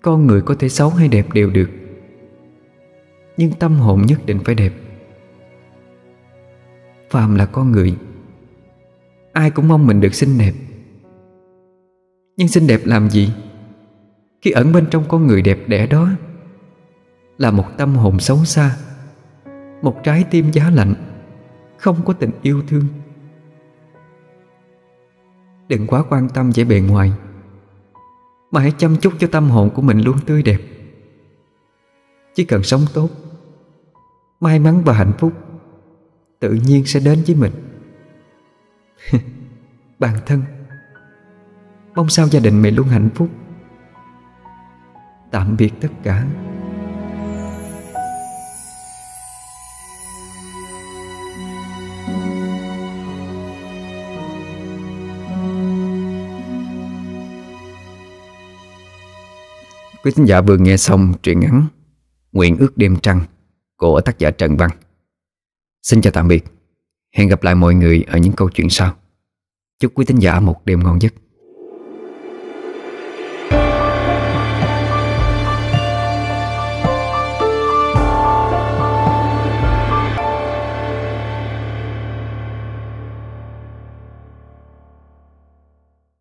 Con người có thể xấu hay đẹp đều được, Nhưng tâm hồn nhất định phải đẹp. Phàm là con người, Ai cũng mong mình được xinh đẹp. Nhưng xinh đẹp làm gì? Khi ẩn bên trong con người đẹp đẽ đó Là một tâm hồn xấu xa, Một trái tim giá lạnh, Không có tình yêu thương. Đừng quá quan tâm vẻ bề ngoài. Mà hãy chăm chút cho tâm hồn của mình luôn tươi đẹp. Chỉ cần sống tốt, May mắn và hạnh phúc, Tự nhiên sẽ đến với mình. Bạn thân, Mong sao gia đình mày luôn hạnh phúc. Tạm biệt tất cả. Quý thính giả vừa nghe xong truyện ngắn Nguyện ước đêm trăng của tác giả Trần Văn. Xin chào tạm biệt. Hẹn gặp lại mọi người ở những câu chuyện sau. Chúc quý thính giả một đêm ngon giấc.